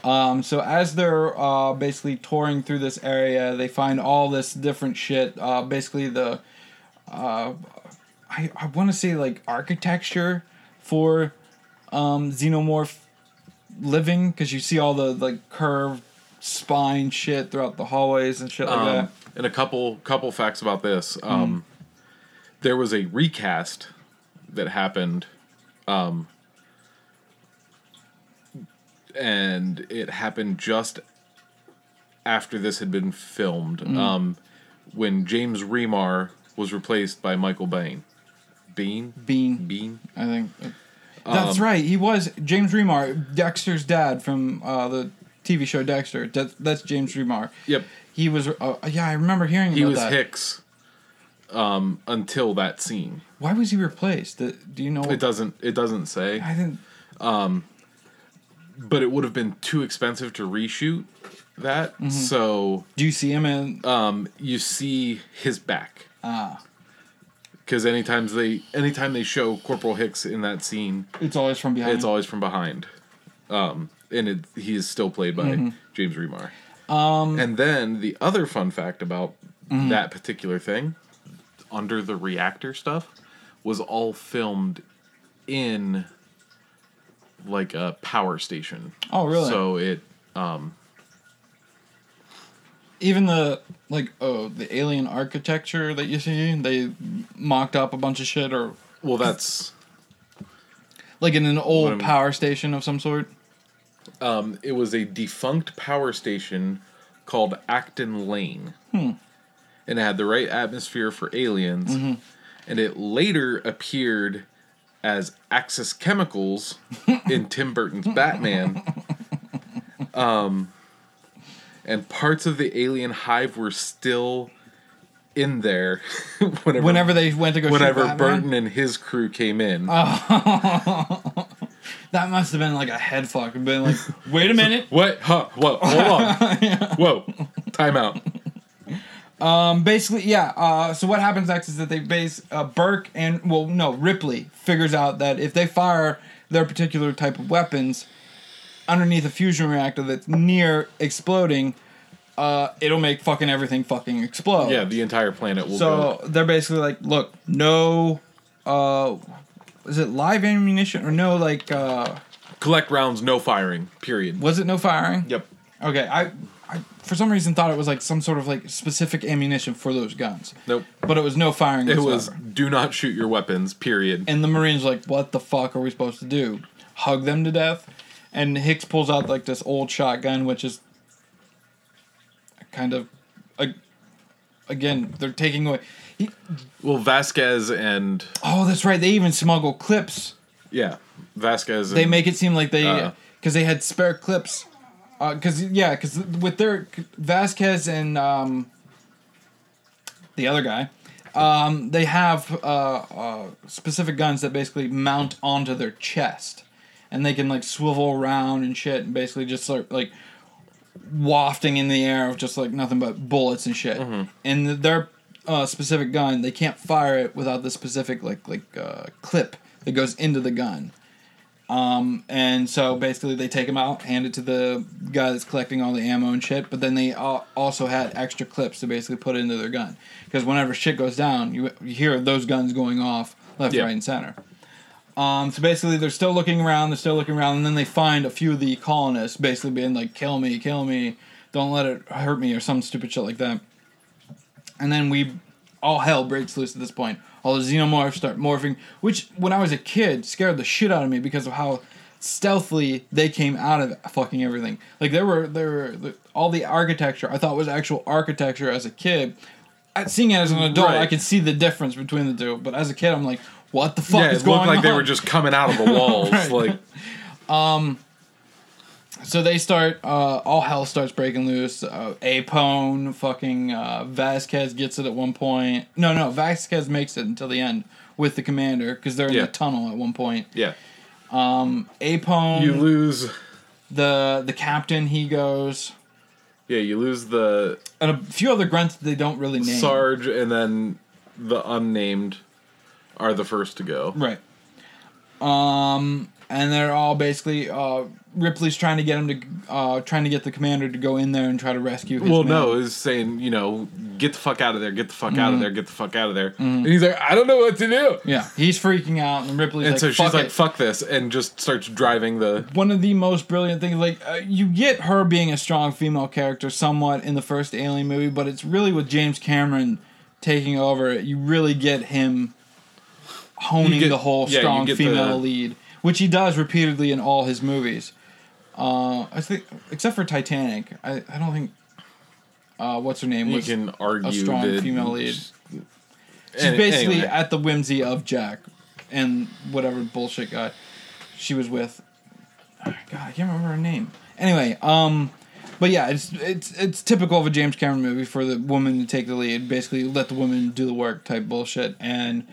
Um, so as they're uh, basically touring through this area, they find all this different shit. Uh, basically, the uh, I I want to say like architecture for um, xenomorph living because you see all the like curved spine shit throughout the hallways and shit like that. Um, and a couple couple facts about this. Um, There was a recast that happened, um, and it happened just after this had been filmed. Um, when James Remar was replaced by Michael Bain. Bean. Bean. Bean. I think. That's Um, right. He was James Remar, Dexter's dad from uh, the TV show Dexter. That, that's James Remar. Yep. He was. Uh, yeah, I remember hearing He was that. Hicks. Um, until that scene, Why was he replaced? Do do you know? it doesn't. It doesn't say. I didn't. But it would have been too expensive to reshoot that. Mm-hmm. So Do you see him in? um, you see his back. Ah. because anytime they anytime they show Corporal Hicks in that scene, It's always from behind. it's always from behind. Um, and it, he is still played by Mm-hmm. James Remar. Um, and then the other fun fact about Mm-hmm. that particular thing, under the reactor stuff, was all filmed in like a power station. Oh, really? So it um Even the like oh the alien architecture that you see, they mocked up a bunch of shit, or well, that's like in an old power station of some sort. um, it was a defunct power station called Acton Lane, Hmm. and it had the right atmosphere for aliens. Mm-hmm. And it later appeared as Axis Chemicals in Tim Burton's Batman. Um, and parts of the alien hive were still in there whenever Whenever they went to go, whenever Burton and his crew came in. that must have been like a head fuck. Been like, wait a minute. What? Huh? Whoa! Hold on! Whoa! Time out. Um, basically, yeah. Uh, so what happens next is that they base uh, Burke and well, no, Ripley figures out that if they fire their particular type of weapons underneath a fusion reactor that's near exploding, uh, it'll make fucking everything fucking explode. Yeah, the entire planet will go. So they're basically like, look, no, uh, is it live ammunition or no? Like, uh, Collect rounds, no firing. Period. was it no firing? Yep. Okay, I, I for some reason thought it was like some sort of like specific ammunition for those guns. Nope. But it was no firing. It whatsoever. was do not shoot your weapons. Period. And the Marines like, what the fuck are we supposed to do? Hug them to death? And Hicks pulls out like this old shotgun, which is kind of, like, again, they're taking away. He, Well, Vasquez and oh, that's right. They even smuggle clips. yeah, Vasquez. They and, make it seem like they, Uh. because they had spare clips. Because yeah, because with their Vasquez and um, the other guy, um, they have uh, uh, specific guns that basically mount onto their chest, and they can like swivel around and shit, and basically just start like wafting in the air of just like nothing but bullets and shit. And their uh, specific gun, they can't fire it without the specific like like uh, clip that goes into the gun. Um, and so basically they take them out, hand it to the guy that's collecting all the ammo and shit. But then they al- also had extra clips to basically put into their gun because whenever shit goes down, you, you hear those guns going off left, Yeah. right, and center. Um, so basically, they're still looking around. They're still looking around, and then they find a few of the colonists basically being like, "Kill me, kill me, don't let it hurt me," or some stupid shit like that. And then we, all hell breaks loose at this point. All the xenomorphs start morphing, which when I was a kid scared the shit out of me because of how stealthily they came out of fucking everything. Like there were there were the, all the architecture I thought was actual architecture as a kid. Seeing it as an adult, I Right. could see the difference between the two. But as a kid, I'm like, what the fuck yeah, is it looked like on? they were just coming out of the walls. Right. Like um, So they start. Uh, all hell starts breaking loose. Uh, Apone, fucking uh, Vasquez gets it at one point. No, no, Vasquez makes it until the end with the commander because they're in Yeah. the tunnel at one point. yeah, Um, Apone, you lose. the the captain, he goes, Yeah, you lose the and a few other grunts that they don't really name. Sarge, and then the unnamed are the first to go. Right. Um, and they're all basically uh, Ripley's trying to get him to uh, trying to get the commander to go in there and try to rescue his Well, men. no, is saying you know get the fuck out of there, get the fuck out Mm-hmm. of there, get the fuck out of there, and he's like, I don't know what to do. Yeah, he's freaking out, and Ripley's And like, so "Fuck she's like, it." "Fuck this," and just starts driving the. one of the most brilliant things. Like uh, you get her being a strong female character somewhat in the first Alien movie, but it's really with James Cameron taking over. You really get him honing get- the whole yeah, strong female the- lead, which he does repeatedly in all his movies. Uh, I think, except for Titanic, I, I don't think. Uh, what's her name? You can argue a strong that female lead. She's basically at the whimsy of Jack and whatever bullshit guy she was with. God, I can't remember her name. Anyway, um, but yeah, it's it's it's typical of a James Cameron movie for the woman to take the lead, basically let the woman do the work type bullshit, and.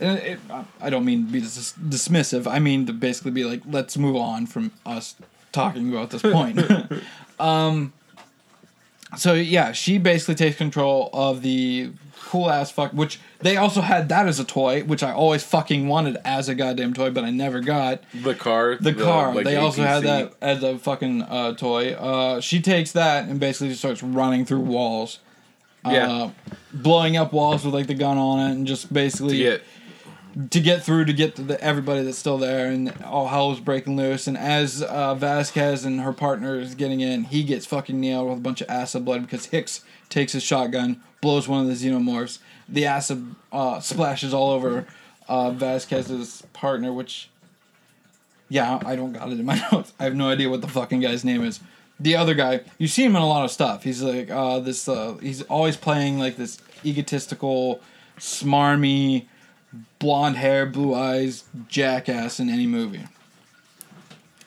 and it, I don't mean to be dis- dismissive. I mean to basically be like, let's move on from us talking about this point. um, so yeah, she basically takes control of the cool ass fuck. Which they also had that as a toy, which I always fucking wanted as a goddamn toy, but I never got. The car. The car. like, they also had that as a fucking uh, toy. Uh, she takes that and basically just starts running through walls. Yeah. Uh, blowing up walls with like the gun on it and just basically to get to get through to get to the, everybody that's still there and all hell is breaking loose. And as uh, Vasquez and her partner is getting in he gets fucking nailed with a bunch of acid blood because Hicks takes his shotgun blows one of the xenomorphs. The acid uh, splashes all over uh, Vasquez's partner which yeah I don't got it in my notes. I have no idea what the fucking guy's name is. The other guy you see him in a lot of stuff. He's like uh, this uh, he's always playing like this egotistical smarmy blonde hair, blue eyes, jackass in any movie.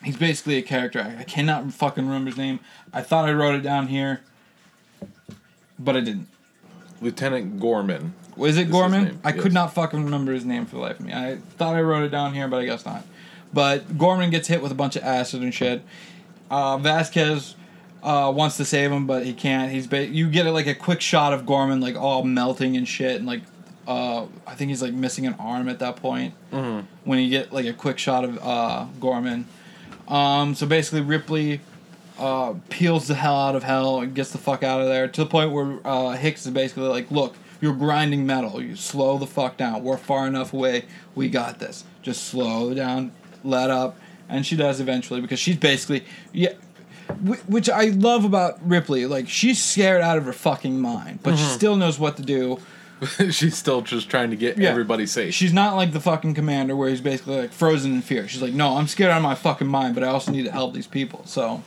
He's basically a character. I I cannot fucking remember his name. I thought I wrote it down here, but I didn't. Lieutenant Gorman. Was it Gorman? I yes. could not fucking remember his name for the life of me. I thought I wrote it down here, but I guess not. But Gorman gets hit with a bunch of acid and shit. Uh, Vasquez uh, wants to save him, but he can't. He's ba- you get like a quick shot of Gorman like all melting and shit, and like uh, I think he's like missing an arm at that point. Mm-hmm. When you get like a quick shot of uh, Gorman. Um, so basically, Ripley uh, peels the hell out of hell and gets the fuck out of there to the point where uh, Hicks is basically like, "Look, you're grinding metal. You slow the fuck down. We're far enough away. We got this. Just slow down, let up." And she does eventually because she's basically yeah. Which I love about Ripley, like she's scared out of her fucking mind, but she still knows what to do. She's still just trying to get Yeah. everybody safe. She's not like the fucking commander where he's basically like frozen in fear. She's like, no, I'm scared out of my fucking mind, but I also need to help these people. So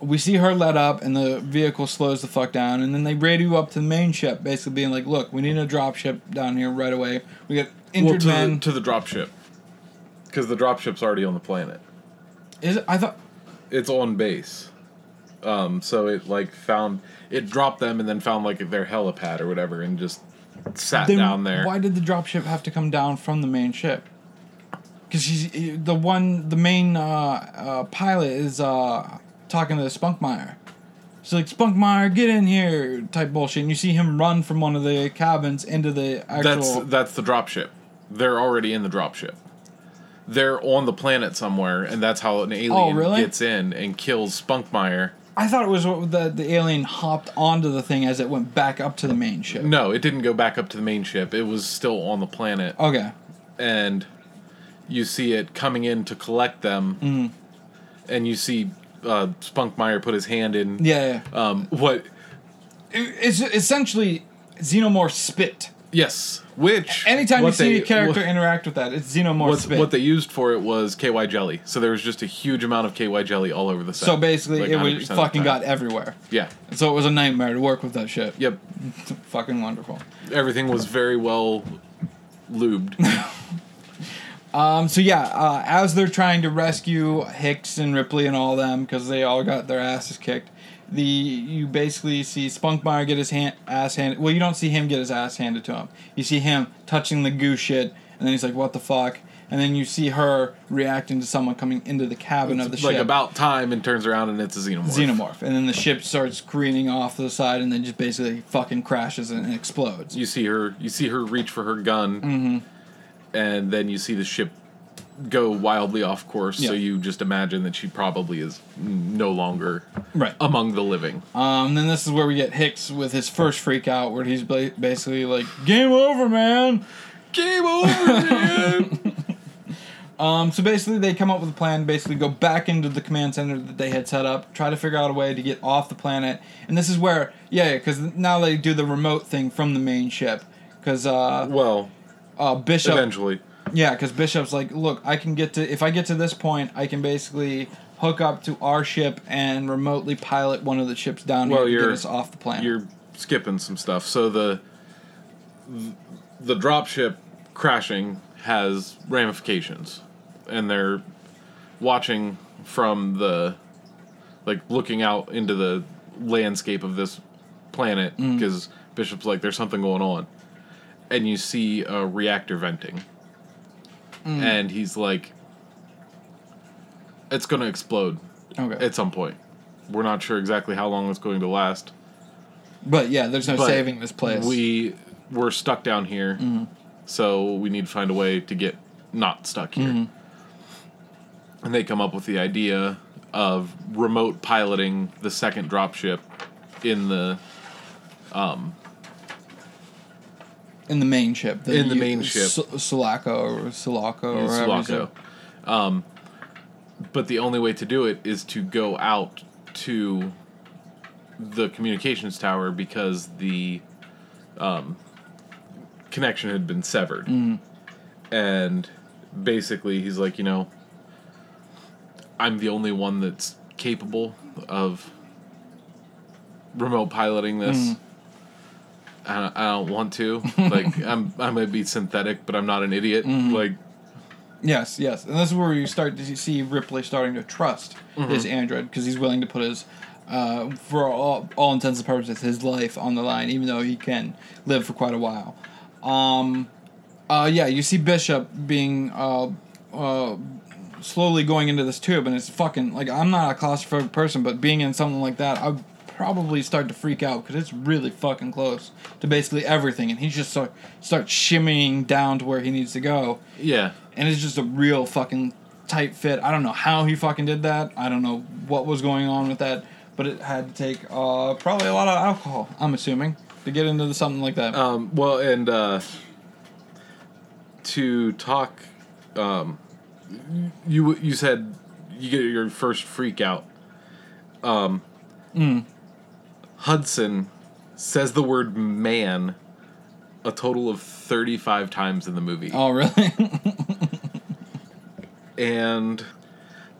we see her let up, and the vehicle slows the fuck down, and then they radio up to the main ship, basically being like, look, we need a drop ship down here right away. We got well, to, men. the, to the dropship. Because the dropship's already on the planet. Is it? I thought. It's on base. Um, so it like found it dropped them and then found like their helipad or whatever and just sat Then down there. Why did the dropship have to come down from the main ship? Because she's the one, the main uh, uh, pilot is uh, talking to Spunkmeyer. She's like, Spunkmeyer, get in here, type bullshit. And you see him run from one of the cabins into the actual. That's that's the dropship. They're already in the dropship. They're on the planet somewhere, and that's how an alien Oh, really? gets in and kills Spunkmeyer. I thought it was what the the alien hopped onto the thing as it went back up to the main ship. No, it didn't go back up to the main ship. It was still on the planet, Okay. and you see it coming in to collect them, Mm-hmm. and you see uh, Spunkmeyer put his hand in. Yeah, yeah. Um, what? It- It's essentially xenomorph spit. Yes. Which Anytime you see they- a character what- interact with that, it's xenomorph What, spit. what they used for it was KY jelly. So there was just a huge amount of KY jelly all over the set. so basically, Like it was fucking got everywhere. Yeah. So it was a nightmare to work with that shit. Yep. fucking wonderful. Everything was very well lubed. Um, so yeah, uh, as they're trying to rescue Hicks and Ripley and all them because they all got their asses kicked, the you basically see Spunkmeyer get his hand, ass handed. Well, you don't see him get his ass handed to him. You see him touching the goo shit, and then he's like, "What the fuck?" And then you see her reacting to someone coming into the cabin of the like ship. Like about time and turns around and it's a xenomorph. Xenomorph, and then the ship starts careening off to the side, and then just basically fucking crashes and explodes. You see her. You see her reach for her gun, Mm-hmm. and then you see the ship go wildly off course. So you just imagine that she probably is no longer Right. among the living. Um, then this is where we get Hicks with his first freak out, where he's ba- basically like, "Game over, man." Game over, man. Um, so basically, they come up with a plan. Basically, go back into the command center that they had set up, try to figure out a way to get off the planet. And this is where, yeah, because now they do the remote thing from the main ship. Because uh, well, uh, Bishop, eventually. Yeah, because Bishop's like, look, I can get to if I get to this point, I can basically hook up to our ship and remotely pilot one of the ships down Well, here to get us off the planet. You're skipping some stuff. So the the dropship crashing has ramifications, and they're watching from the like looking out into the landscape of this planet mm. because Bishop's like, "There's something going on," and you see a reactor venting, and he's like, "It's gonna explode okay. at some point." we're not sure exactly how long it's going to last. But yeah, there's no But saving this place. We we're stuck down here, Mm-hmm. so we need to find a way to get not stuck here. Mm-hmm. And they come up with the idea of remote piloting the second dropship in the in the main ship. In the main ship. Sulaco or Sulaco or in however you say Sulaco. Um, but the only way to do it is to go out to the communications tower because the um, connection had been severed. Mm. And basically, he's like, you know, I'm the only one that's capable of remote piloting this. Mm. I, don't- I don't want to. Like, I'm I might be synthetic, but I'm not an idiot. Mm-hmm. Like, Yes, yes, and this is where you start to see Ripley starting to trust Mm-hmm. his android because he's willing to put his, uh, for all, all intents and purposes, his life on the line, even though he can live for quite a while. Um, uh, yeah, you see Bishop being uh, uh, slowly going into this tube, and it's fucking like I'm not a claustrophobic person, but being in something like that, I'd probably start to freak out because it's really fucking close to basically everything, and he just start starts shimmying down to where he needs to go yeah. and it's just a real fucking tight fit. I don't know how he fucking did that. I don't know what was going on with that, but it had to take uh, probably a lot of alcohol. I'm assuming to get into something like that. Um, well, and uh, to talk, um, you you said you get your first freak out. Um, Hudson says the word "man" a total of thirty-five times in the movie, oh really? and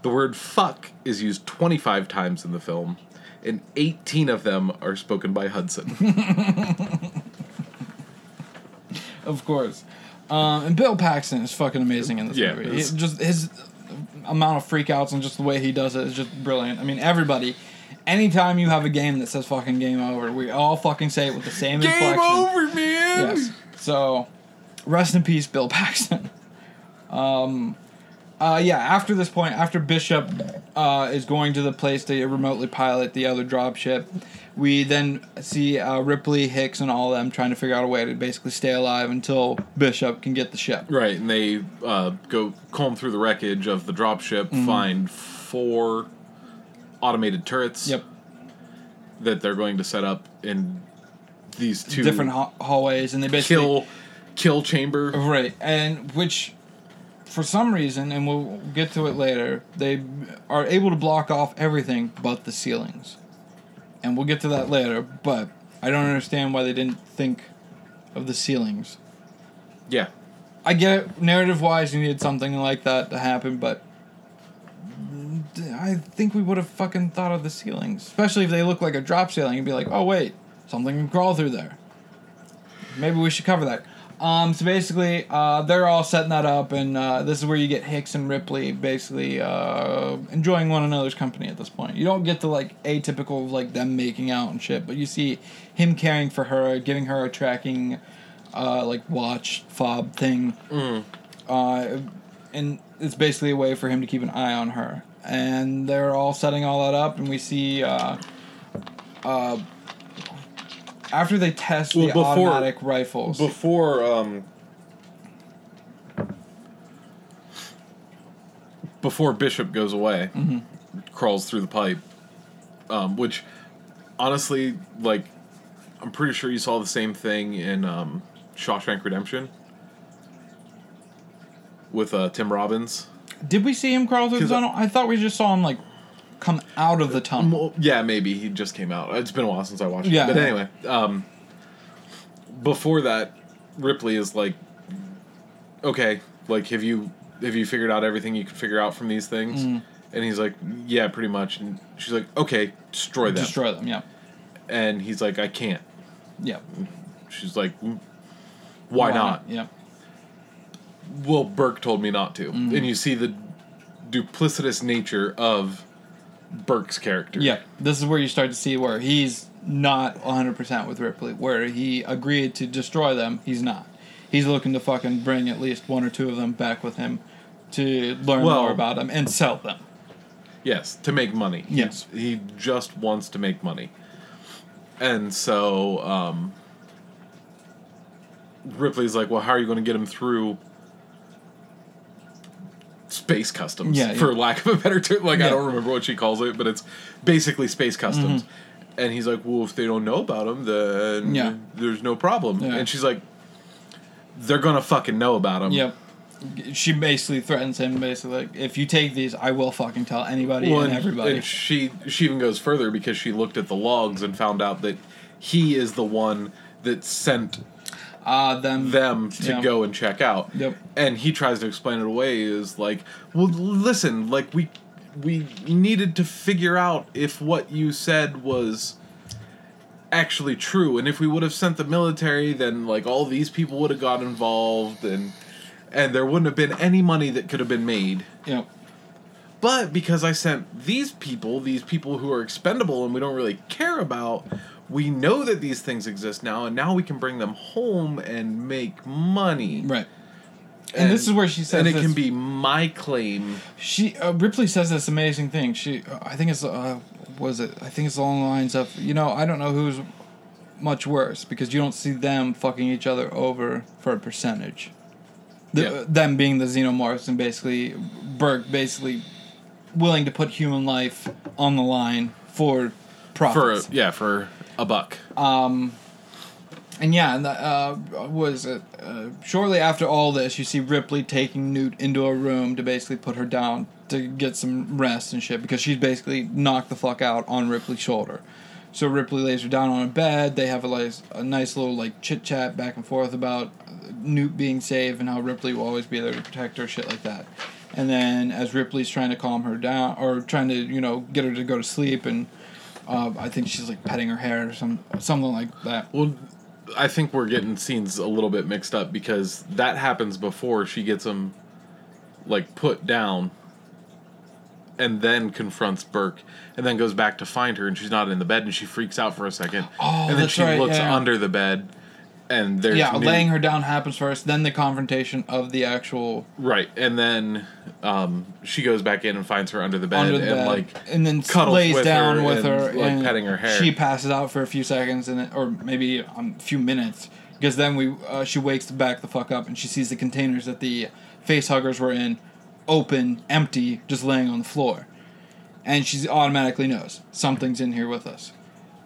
the word "fuck" is used twenty-five times in the film, and eighteen of them are spoken by Hudson. of course. Um, and Bill Paxton is fucking amazing in this Yeah, movie. He- just his amount of freakouts and just the way he does it is just brilliant. I mean, everybody. Anytime you have a game that says fucking game over, we all fucking say it with the same inflection. Game over, man! Yes. So, rest in peace, Bill Paxton. Um, uh, yeah. After this point, after Bishop uh, is going to the place to remotely pilot the other dropship, we then see uh, Ripley, Hicks, and all of them trying to figure out a way to basically stay alive until Bishop can get the ship. Right, and they uh, go comb through the wreckage of the dropship, Mm-hmm. find four automated turrets Yep. that they're going to set up in these two Different ha- hallways, and they basically kill kill chamber. Right, and which, for some reason, and we'll get to it later, they are able to block off everything but the ceilings. And we'll get to that later, but I don't understand why they didn't think of the ceilings. Yeah, I get it, narrative wise, you needed something like that to happen, but I think we would have fucking thought of the ceilings. Especially if they look like a drop ceiling and be like, oh, wait, something can crawl through there. Maybe we should cover that. Um, so basically, uh, they're all setting that up, and uh, this is where you get Hicks and Ripley basically uh, enjoying one another's company at this point. You don't get the like atypical of like them making out and shit, but you see him caring for her, giving her a tracking, uh, like watch fob thing, uh, and it's basically a way for him to keep an eye on her. And they're all setting all that up, and we see uh, uh, after they test Well, the before- automatic rifles. before um, before Bishop goes away, Mm-hmm. crawls through the pipe, um, which honestly, like, I'm pretty sure you saw the same thing in um, Shawshank Redemption with uh, Tim Robbins. Did we see him crawl through the 'Cause tunnel? I thought we just saw him like come out of the tunnel. Well, yeah, maybe he just came out. It's been a while since I watched Yeah. it. But anyway, um, before that, Ripley is like, okay, like have you have you figured out everything you can figure out from these things? Mm. And he's like, yeah, pretty much. And she's like, okay, destroy them. Destroy them. Yeah. And he's like, I can't. Yeah. She's like, "Mm, why, not? Yeah. Well, Burke told me not to. Mm. And you see the duplicitous nature of Burke's character. Yeah. This is where you start to see where he's not 100% with Ripley. Where he agreed to destroy them, he's not. He's looking to fucking bring at least one or two of them back with him to learn Well- more about them and sell them. Yes, to make money. Yes. He just wants to make money. And so um, Ripley's like, well, how are you going to get him through space customs? Yeah, for yeah. lack of a better term. Like, I don't remember what she calls it, but it's basically space customs. Mm-hmm. And he's like, well, if they don't know about him, then Yeah. there's no problem. Yeah. And she's like, they're to fucking know about him. Yep. She basically threatens him, basically like, if you take these, I will fucking tell anybody Well, and and- everybody. and she she even goes further because she looked at the logs and found out that he is the one that sent Ah, them. them to Yeah. go and check out. Yep. And he tries to explain it away is like, well, listen, like we we needed to figure out if what you said was actually true and if we would have sent the military then like all these people would have got involved and and there wouldn't have been any money that could have been made Yep. but because I sent these people, these people who are expendable and we don't really care about, we know that these things exist now, and now we can bring them home and make money. Right. And, this is where she says and it this- can be my claim. She uh, Ripley says this amazing thing. She, uh, I think it's, uh, was it? I think it's along the lines of, you know, I don't know who's much worse because you don't see them fucking each other over for a percentage. The, Yeah. Them being the xenomorphs and basically Burke basically willing to put human life on the line for For profits. yeah, for a buck. And yeah, and that, uh, was it uh, shortly after all this, you see Ripley taking Newt into a room to basically put her down to get some rest and shit because she's basically knocked the fuck out on Ripley's shoulder. So Ripley lays her down on a bed. They have a, like, a nice little like chit chat back and forth about Newt being safe and how Ripley will always be there to protect her, shit like that. And then as Ripley's trying to calm her down or trying to you know get her to go to sleep and. Uh, I think she's like petting her hair or some something like that. Well, I think we're getting scenes a little bit mixed up because that happens before she gets him like put down and then confronts Burke and then goes back to find her and she's not in the bed and she freaks out for a second. Oh, and then she right, looks yeah. under the bed and there's yeah, laying her down happens first, then the confrontation of the actual right and then um, she goes back in and finds her under the bed under the and bed, like and then lays with down her with and, her, like, and petting her hair. She passes out for a few seconds, and then, or maybe um, a few minutes, because then we uh, she wakes to back the fuck up, and she sees the containers that the face huggers were in, open, empty, just laying on the floor, and she automatically knows something's in here with us.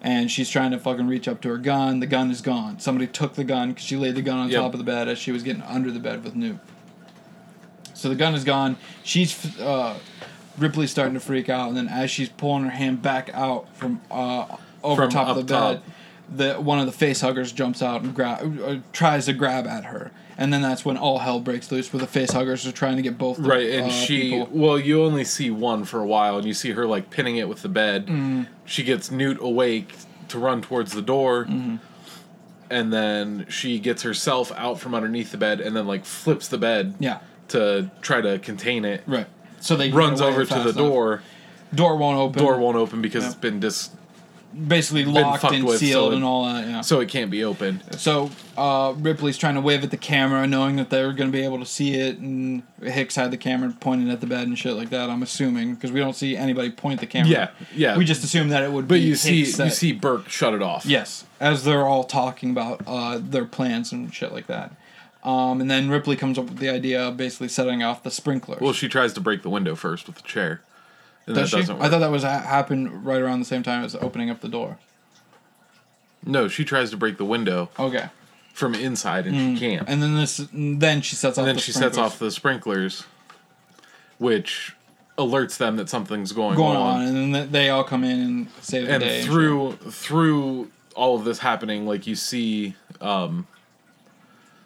And she's trying to fucking reach up to her gun. The gun is gone. Somebody took the gun because she laid the gun on Yep. top of the bed as she was getting under the bed with Newt. So the gun is gone. She's uh, Ripley's starting to freak out, and then as she's pulling her hand back out from uh, over From top of the bed, the one of the face huggers jumps out and grab uh, tries to grab at her, and then that's when all hell breaks loose. Where the face huggers are trying to get both the, Right, and uh, she people. well, you only see one for a while, and you see her like pinning it with the bed. Mm-hmm. She gets Newt awake to run towards the door, Mm-hmm. and then she gets herself out from underneath the bed, and then like flips the bed yeah to try to contain it. right. So they Runs over to the enough. door. Door won't open. Door won't open because it's been dis, basically locked and with, so sealed it- and all that. Yeah. so it can't be opened. So uh, Ripley's trying to wave at the camera, knowing that they're going to be able to see it, and Hicks had the camera pointing at the bed and shit like that. I'm assuming because we don't see anybody point the camera. Yeah, yeah. We just assume that it would. But be you see, Hicks you see Burke shut it off. Yes, as they're all talking about uh, their plans and shit like that. Um, and then Ripley comes up with the idea of basically setting off the sprinklers. Well, she tries to break the window first with the chair, and Does she? I thought that was ha- happened right around the same time as opening up the door. no, she tries to break the window Okay. from inside, and she can't. Mm. And then this, then she sets off. and then the she sets sprinklers. off the sprinklers, which alerts them that something's going, going on. and then they all come in and save the And day. through through all of this happening, like you see um,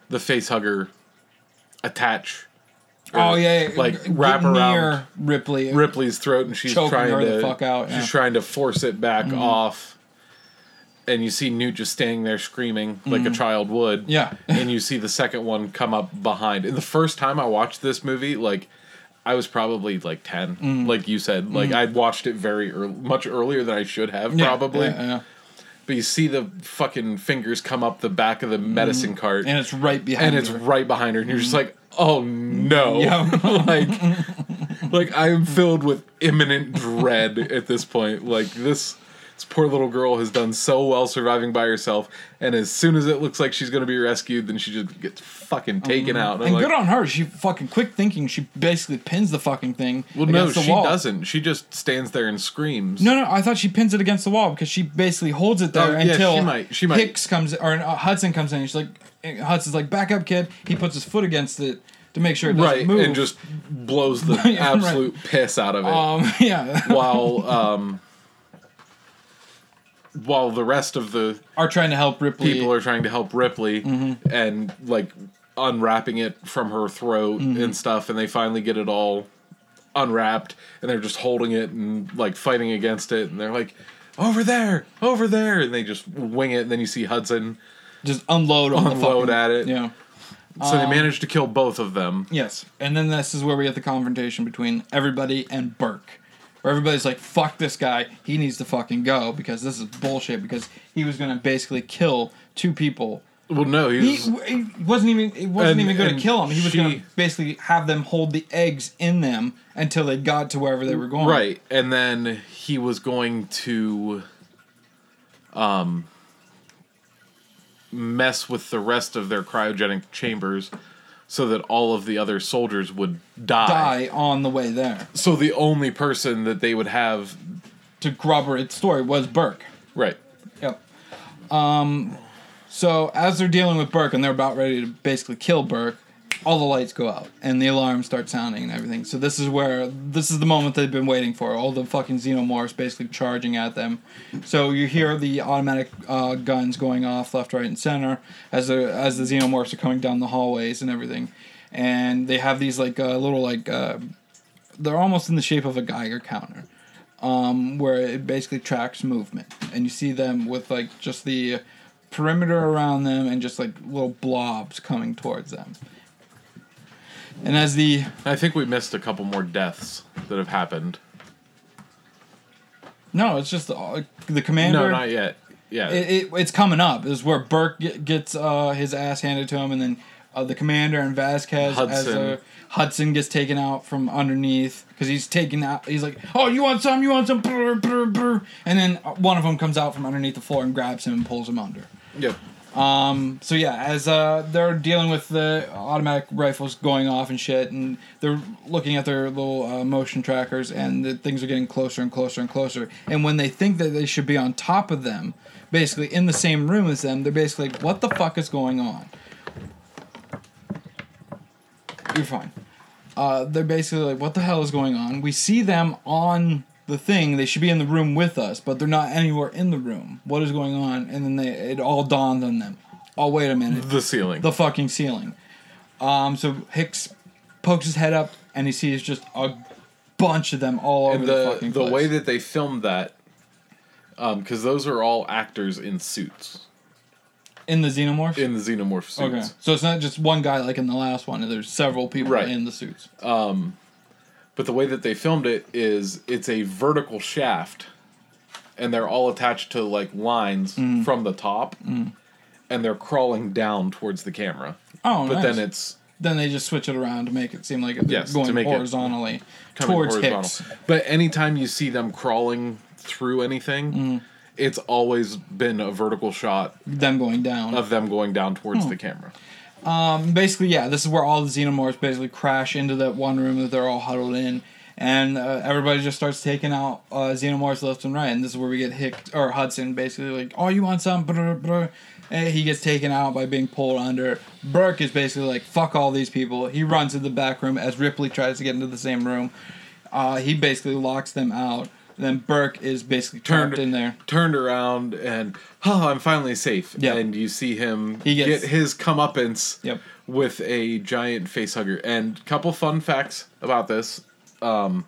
the face hugger attach. Oh yeah, yeah. like wrap get around Ripley. Ripley's throat, and she's trying her to the fuck out, yeah. Mm-hmm. She's trying to force it back off. And you see Newt just standing there screaming like a child would. Mm-hmm. Yeah. and you see the second one come up behind. And the first time I watched this movie, like I was probably like 10 Mm-hmm. like you said. Like I'd watched it very early, much earlier than I should have Yeah, probably. yeah. But you see the fucking fingers come up the back of the medicine cart, Mm-hmm. and it's right behind. and it's right behind her, and you're just like, oh no, Yeah. like like I'm filled with imminent dread at this point. Like this this poor little girl has done so well surviving by herself, and as soon as it looks like she's gonna be rescued, then she just gets fucking taken out. And I'm like, good on her. She fucking quick thinking. She basically pins the fucking thing. well, no, she wall. doesn't. She just stands there and screams. No, no, I thought she pins it against the wall because she basically holds it there Oh, yeah, until she might- she might. Hicks comes or uh, Hudson comes in. And she's like, Hudson's like, back up, kid. He puts his foot against it to make sure it doesn't right, move. and just blows the Right, right. absolute piss out of it. um, yeah, while um, while the rest of the are trying to help Ripley. people are trying to help Ripley Mm-hmm. and like unwrapping it from her throat Mm-hmm. and stuff, and they finally get it all unwrapped, and they're just holding it and like fighting against it, and they're like, "Over there, over there," and they just wing it, and then you see Hudson. Just unload on the Unload fucking, at it. Yeah. So Um, they managed to kill both of them. Yes, and then this is where we get the confrontation between everybody and Burke, where everybody's like, "Fuck this guy. He needs to fucking go because this is bullshit." Because he was gonna basically kill two people. Well, no, he He, was. he wasn't even. He wasn't And- even gonna kill him. He was she- gonna basically have them hold the eggs in them until they got to wherever they were going. Right, and then he was going to um mess with the rest of their cryogenic chambers so that all of the other soldiers would die. Die on the way there So the only person that they would have to corroborate the story was Burke. right. Yep. Um, so as they're dealing with Burke and they're about ready to basically kill Burke, all the lights go out and the alarms start sounding and everything. So this is where this is the moment they've been waiting for. All the fucking xenomorphs basically charging at them. So you hear the automatic uh, guns going off left, right, and center as the as the xenomorphs are coming down the hallways and everything. And they have these like uh, little like uh, they're almost in the shape of a Geiger counter um, where it basically tracks movement, and you see them with like just the perimeter around them and just like little blobs coming towards them. And as the I think we missed a couple more deaths that have happened. no, it's just the, the commander. No, not yet. Yeah. It, it, it's coming up. This is where Burke get, gets uh, his ass handed to him, and then uh, the commander and Vasquez as Hudson. uh, Hudson gets taken out from underneath because he's taken out. He's like, "Oh, you want some? You want some?" And then uh, one of them comes out from underneath the floor and grabs him and pulls him under. yep. Um, so yeah, as uh, they're dealing with the automatic rifles going off and shit, and they're looking at their little uh, motion trackers, and the things are getting closer and closer and closer. And when they think that they should be on top of them, basically in the same room as them, they're basically like, "What the fuck is going on?" You're fine. Uh, they're basically like, "What the hell is going on?" We see them on the thing. They should be in the room with us, but they're not anywhere in the room. What is going on? And then they it all dawned on them. Oh wait a minute, The ceiling. the fucking ceiling. Um, so Hicks pokes his head up and he sees just a bunch of them all over and the, the fucking the place. way that they filmed that because those are all actors in suits in the xenomorph. in the xenomorph suits. okay, so it's not just one guy like in the last one. There's several people Right. in the suits. But the way that they filmed it is it's a vertical shaft, and they're all attached to like lines Mm. from the top, and they're crawling down towards the camera. Oh, But nice. then it's then they just switch it around to make it seem like it's Yes, to going horizontally towards horizontal. Hicks. But anytime you see them crawling through anything, Mm. it's always been a vertical shot Them going down. of them going down towards the camera. Basically, yeah, this is where all the xenomorphs basically crash into that one room that they're all huddled in, and uh, everybody just starts taking out uh, xenomorphs left and right. And this is where we get Hicks or Hudson basically like, "Oh, you want some?" Brr, brr. And he gets taken out by being pulled under. Burke is basically like, "Fuck all these people." He runs to the back room as Ripley tries to get into the same room. Uh, he basically locks them out. Then Burke is basically Turned in there. turned around and oh, I'm finally safe. Yeah. And you see him He gets- get his comeuppance Yep. with a giant face hugger. And couple fun facts about this: um,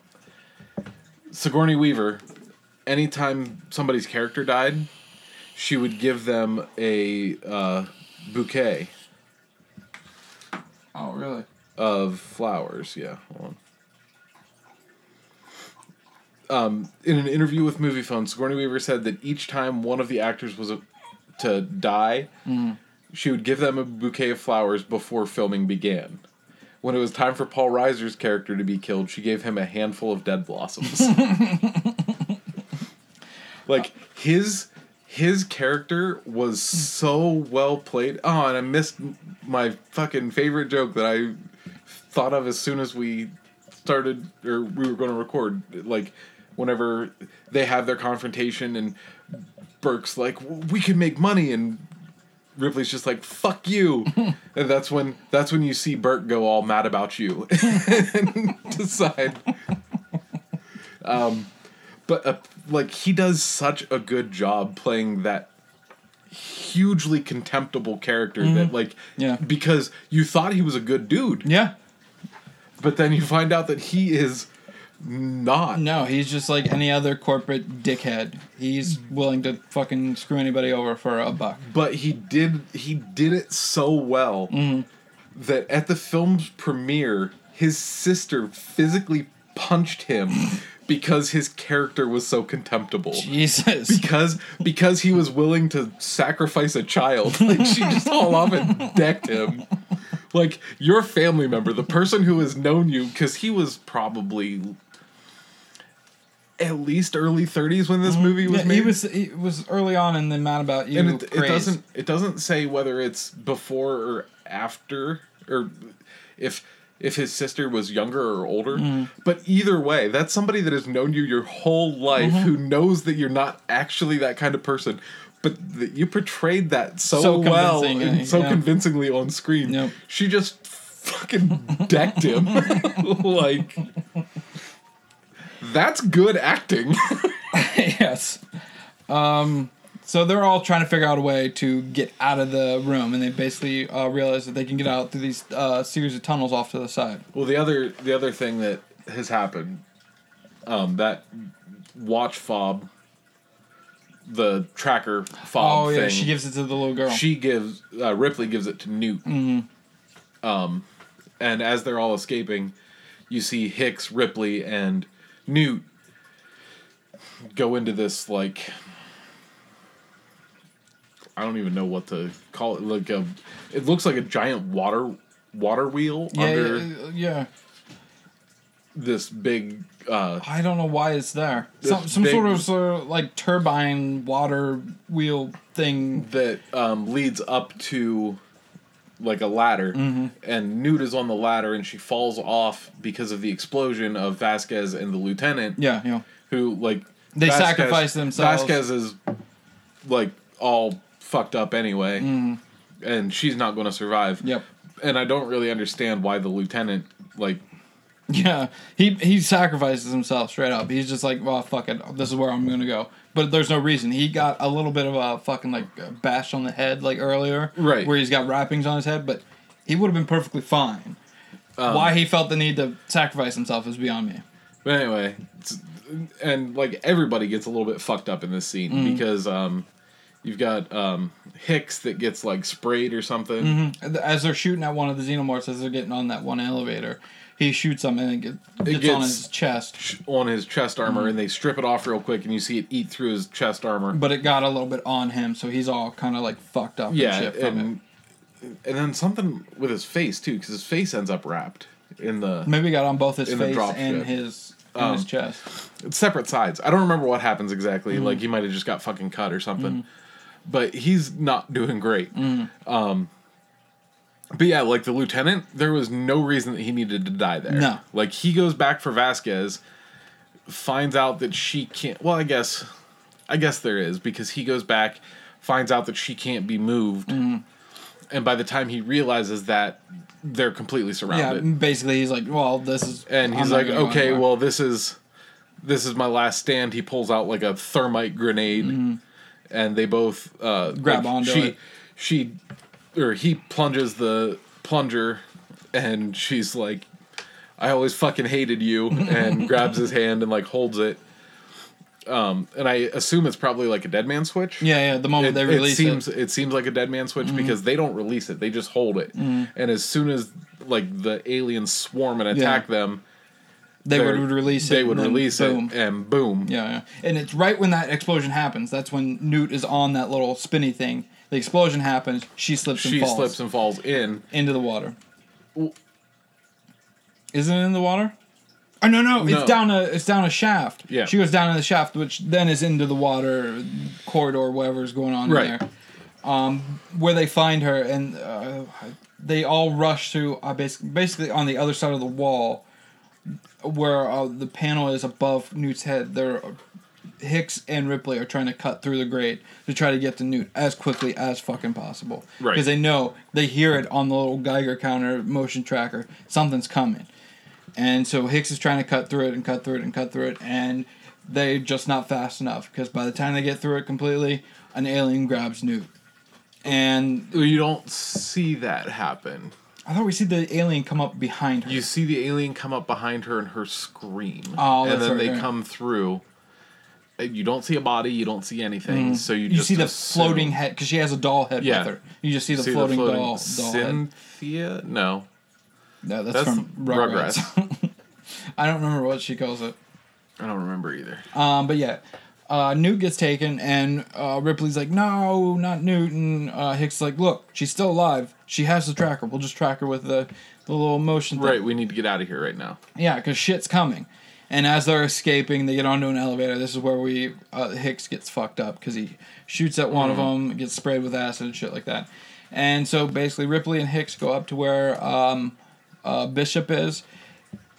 Sigourney Weaver, anytime somebody's character died, she would give them a uh, bouquet Oh, really? of flowers. Yeah, hold on. Um, in an interview with Moviefone, Sigourney Weaver said that each time one of the actors was a, to die, she would give them a bouquet of flowers before filming began, when it was time for Paul Reiser's character to be killed, she gave him a handful of dead blossoms. like his his character was so well played. Oh, and I missed my fucking favorite joke that I thought of as soon as we started or we were going to record. Like whenever they have their confrontation and Burke's like, "We can make money," and Ripley's just like, "Fuck you," and that's when that's when you see Burke go all mad about you and decide. Um, but uh, like he does such a good job playing that hugely contemptible character that like Yeah. because you thought he was a good dude Yeah. but then you find out that he is not No, he's just like any other corporate dickhead. He's willing to fucking screw anybody over for a buck. but he did he did it so well mm-hmm. that at the film's premiere his sister physically punched him because his character was so contemptible Jesus. because because he was willing to sacrifice a child like she just all off and decked him like your family member the person who has known you because he was probably at least early 30s when this movie was Yeah, made he was he was early on in the Mad About You and it, it doesn't it doesn't say whether it's before or after or if if his sister was younger or older Mm-hmm. but either way that's somebody that has known you your whole life Mm-hmm. who knows that you're not actually that kind of person but that you portrayed that so, So well and so yeah. convincingly on screen Yep. she just fucking decked him like that's good acting yes. Um, so they're all trying to figure out a way to get out of the room, and they basically uh, realize that they can get out through these uh, series of tunnels off to the side. Well, the other the other thing that has happened, um, that watch fob, the tracker fob oh yeah, thing. she gives it to the little girl. she gives uh, Ripley gives it to Newt. Mm-hmm. Um, and as they're all escaping, you see Hicks, Ripley, and Newt go into this like I don't even know what to call it. Like a, it looks like a giant water water wheel yeah, under yeah, yeah. this big uh I don't know why it's there. Some some big- sort of sort of like turbine water wheel thing. that um, leads up to like a ladder Mm-hmm. and Newt is on the ladder and she falls off because of the explosion of Vasquez and the lieutenant Yeah, know. who like They sacrifice themselves. Vasquez is like all fucked up anyway Mm-hmm. and she's not going to survive Yep. and I don't really understand why the lieutenant like Yeah, he he sacrifices himself straight up. He's just like, well, fuck it, this is where I'm gonna go. But there's no reason. He got a little bit of a fucking like bash on the head like earlier, Right. Where he's got wrappings on his head, but he would have been perfectly fine. Um, Why he felt the need to sacrifice himself is beyond me. But anyway, and like everybody gets a little bit fucked up in this scene Mm-hmm. because um, you've got um, Hicks that gets like sprayed or something. mm-hmm. As they're shooting at one of the xenomorphs, as they're getting on that one elevator, he shoots him and it get, gets, on his chest. sh- on his chest armor Mm-hmm. and they strip it off real quick and you see it eat through his chest armor. But it got a little bit on him, so he's all kind of like fucked up. yeah, and shit from and and then something with his face too because his face ends up wrapped in the. Maybe it got on both his face and ship. his his Um, chest. it's separate sides. I don't remember what happens exactly. Mm-hmm. Like he might have just got fucking cut or something. But he's not doing great. Mm-hmm. Um but yeah, like the lieutenant, there was no reason that he needed to die there. No. Like he goes back for Vasquez, finds out that she can't well, I guess I guess there is, because he goes back, finds out that she can't be moved. Mm-hmm. And by the time he realizes that, they're completely surrounded. Yeah, basically he's like, well, this is, and he's like, okay, anywhere." well, this is this is my last stand. He pulls out like a thermite grenade, and they both uh, Mm-hmm. Grab like, onto she, it. She or he plunges the plunger, and she's like, "I always fucking hated you," and grabs his hand and like holds it. Um, and I assume it's probably like a dead man switch. yeah, yeah. The moment It, they it release seems it, it seems like a dead man switch Mm-hmm. because they don't release it; they just hold it. And as soon as like the aliens swarm and attack them, they would release it. They would release boom. it, and boom. Yeah, yeah. And it's right when that explosion happens. That's when Newt is on that little spinny thing. The explosion happens. She slips and She falls slips and falls in. into the water. Isn't it in the water? Oh no, no, No. it's down a it's down a shaft. Yeah. She goes down in the shaft, which then is into the water corridor, whatever's going on Right. there. Um, where they find her, and uh, they all rush through. Uh, basically, basically on the other side of the wall, where uh, the panel is above Newt's head. They're Hicks and Ripley are trying to cut through the grate to try to get to Newt as quickly as fucking possible. Right. Because they know they hear it on the little Geiger counter motion tracker. Something's coming. And so Hicks is trying to cut through it and cut through it and cut through it, and they're just not fast enough because by the time they get through it completely, an alien grabs Newt. And You don't see that happen. I thought we see the alien come up behind her. You see the alien come up behind her and her scream. Oh, and then right, they right. come through. You don't see a body. You don't see anything. So you, Mm. you just see the assume- floating head because she has a doll head Yeah. with her. You just see the see floating, doll, doll head. Cynthia? No, No, that's, that's from Rugrats. Rugrats. I don't remember what she calls it. I don't remember either. Um, but yeah, uh, Newt gets taken, and uh, Ripley's like, "No, not Newt." And uh, Hicks like, "Look, she's still alive. She has the tracker. We'll just track her with the the little motion thing." Right, we need to get out of here right now. Yeah, because shit's coming. And as they're escaping, they get onto an elevator. This is where we uh, Hicks gets fucked up because he shoots at one of them, gets sprayed with acid and shit like that. And so basically, Ripley and Hicks go up to where um, uh, Bishop is.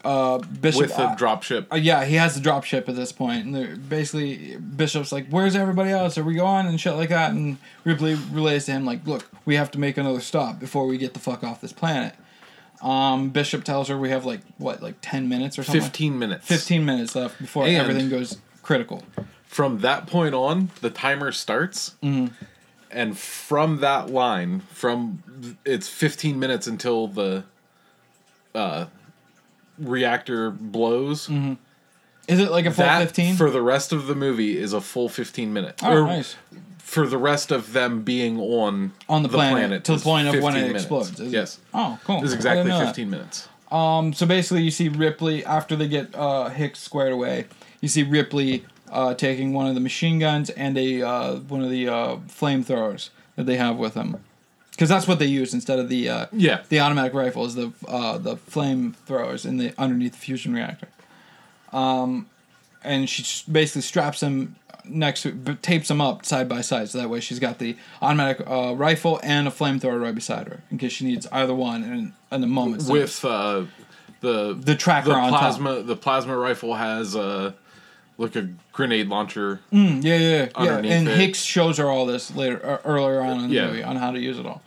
Uh, Bishop With the uh, dropship. uh, yeah, he has the drop ship at this point, and they're basically Bishop's like, "Where's everybody else? Are we going?" and shit like that. And Ripley relays to him like, "Look, we have to make another stop before we get the fuck off this planet." Um, Bishop tells her we have like what, like ten minutes or something. 15 minutes. Fifteen minutes left before And- everything goes critical. From that point on, the timer starts. Mm-hmm. And from that line, from it's 15 minutes until the uh, reactor blows. Is it like a full fifteen? for the rest of the movie is a full 15 minutes. oh, Or nice. For the rest of them being on On the, planet, to the point of when it minutes. explodes. is it? Yes. Oh, cool. It's exactly didn't know that. 15 minutes. Um, so basically, you see Ripley after they get uh, Hicks squared away. You see Ripley uh, taking one of the machine guns and a uh, one of the uh, flamethrowers that they have with them, because that's what they use instead of the uh, Yeah. the automatic rifles, the uh, the flamethrowers in the underneath the fusion reactor. Um, and she basically straps them next to but tapes them up side by side so that way she's got the automatic uh, rifle and a flamethrower right beside her in case she needs either one in, in the moment. With uh, the The tracker the on top. plasma, the plasma rifle has uh, like a grenade launcher. Mm, yeah, yeah, yeah. And it. Hicks shows her all this later, uh, earlier on in the Yeah. movie on how to use it all.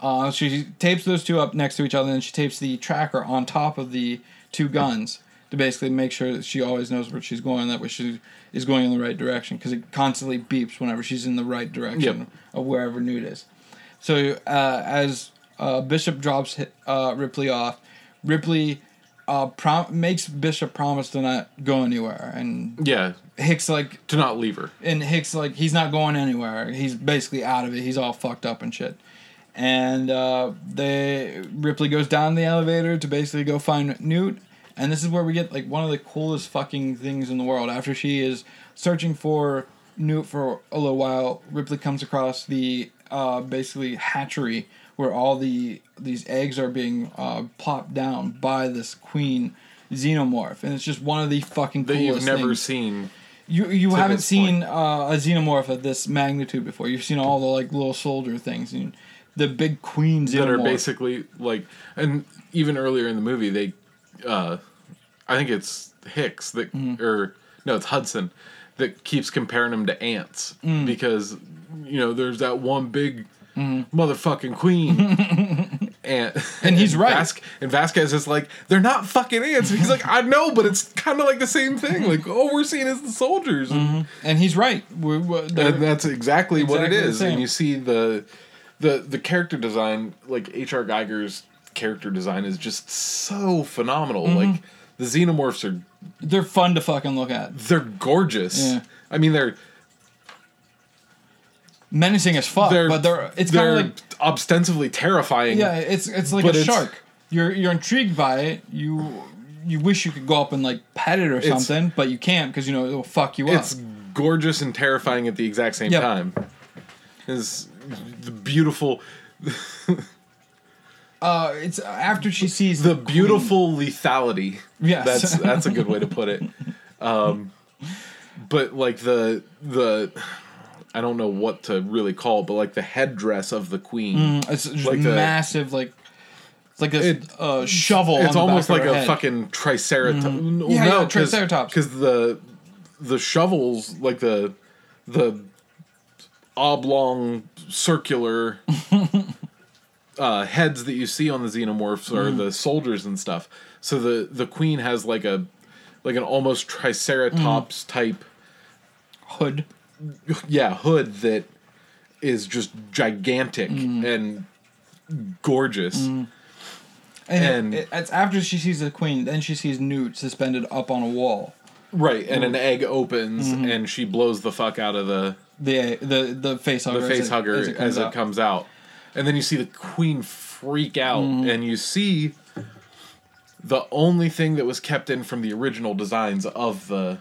Uh, she tapes those two up next to each other, and she tapes the tracker on top of the two guns to basically make sure that she always knows where she's going. That way, she is going in the right direction because it constantly beeps whenever she's in the right direction Yep. of wherever Newt is. So uh, as uh, Bishop drops uh, Ripley off, Ripley uh, prom- makes Bishop promise to not go anywhere, and Yeah, Hicks like to not leave her. and Hicks like he's not going anywhere. He's basically out of it. He's all fucked up and shit. And uh, they Ripley goes down the elevator to basically go find Newt. And this is where we get like one of the coolest fucking things in the world. After she is searching for Newt for a little while, Ripley comes across the uh, basically hatchery where all the these eggs are being uh, plopped down by this queen xenomorph, and it's just one of the fucking That coolest you've never things. seen. You you haven't seen uh, a xenomorph of this magnitude before. You've seen all the like little soldier things and the big queen xenomorph. that are basically like and even earlier in the movie they uh i think it's hicks that Mm-hmm. or no it's hudson that keeps comparing them to ants Mm. because you know there's that one big Mm-hmm. motherfucking queen ant And he's right. Vas- and vasquez is like they're not fucking ants he's like i know but it's kind of like the same thing like all we're seeing is the soldiers and, and he's right. We're, we're, and that's exactly, what it Exactly is and you see the the the character design like hr giger's character design is just so phenomenal Mm-hmm. like the xenomorphs are they're fun to fucking look at. they're gorgeous Yeah. i mean they're Menacing as fuck, they're but they're it's kind of like ostensibly terrifying yeah, it's it's like a it's- shark. You're you're intrigued by it. You you wish you could go up and like pet it or something, but you can't because you know it'll fuck you it's up. It's gorgeous and terrifying at the exact same Yep. time is the beautiful uh, it's after she sees the queen. beautiful lethality. Yes. that's that's a good way to put it. Um, but like the the I don't know what to really call, it, but like the headdress of the queen. It's just like the- massive, like it's like a It- uh, shovel. on it's the almost like a head. fucking triceratops. No, Yeah, no, yeah, triceratops. Because the the shovels, like the the oblong circular uh, heads that you see on the xenomorphs are Mm. the soldiers and stuff. So the the queen has like a like an almost triceratops Mm. type hood. yeah hood that is just gigantic Mm. and gorgeous. And, And- it, it's after she sees the queen, then she sees Newt suspended up on a wall. Right, and an egg opens and she blows the fuck out of the The the the face hugger. the as face it- hugger as comes it, comes out. And then you see the queen freak out mm-hmm. and you see the only thing that was kept in from the original designs of the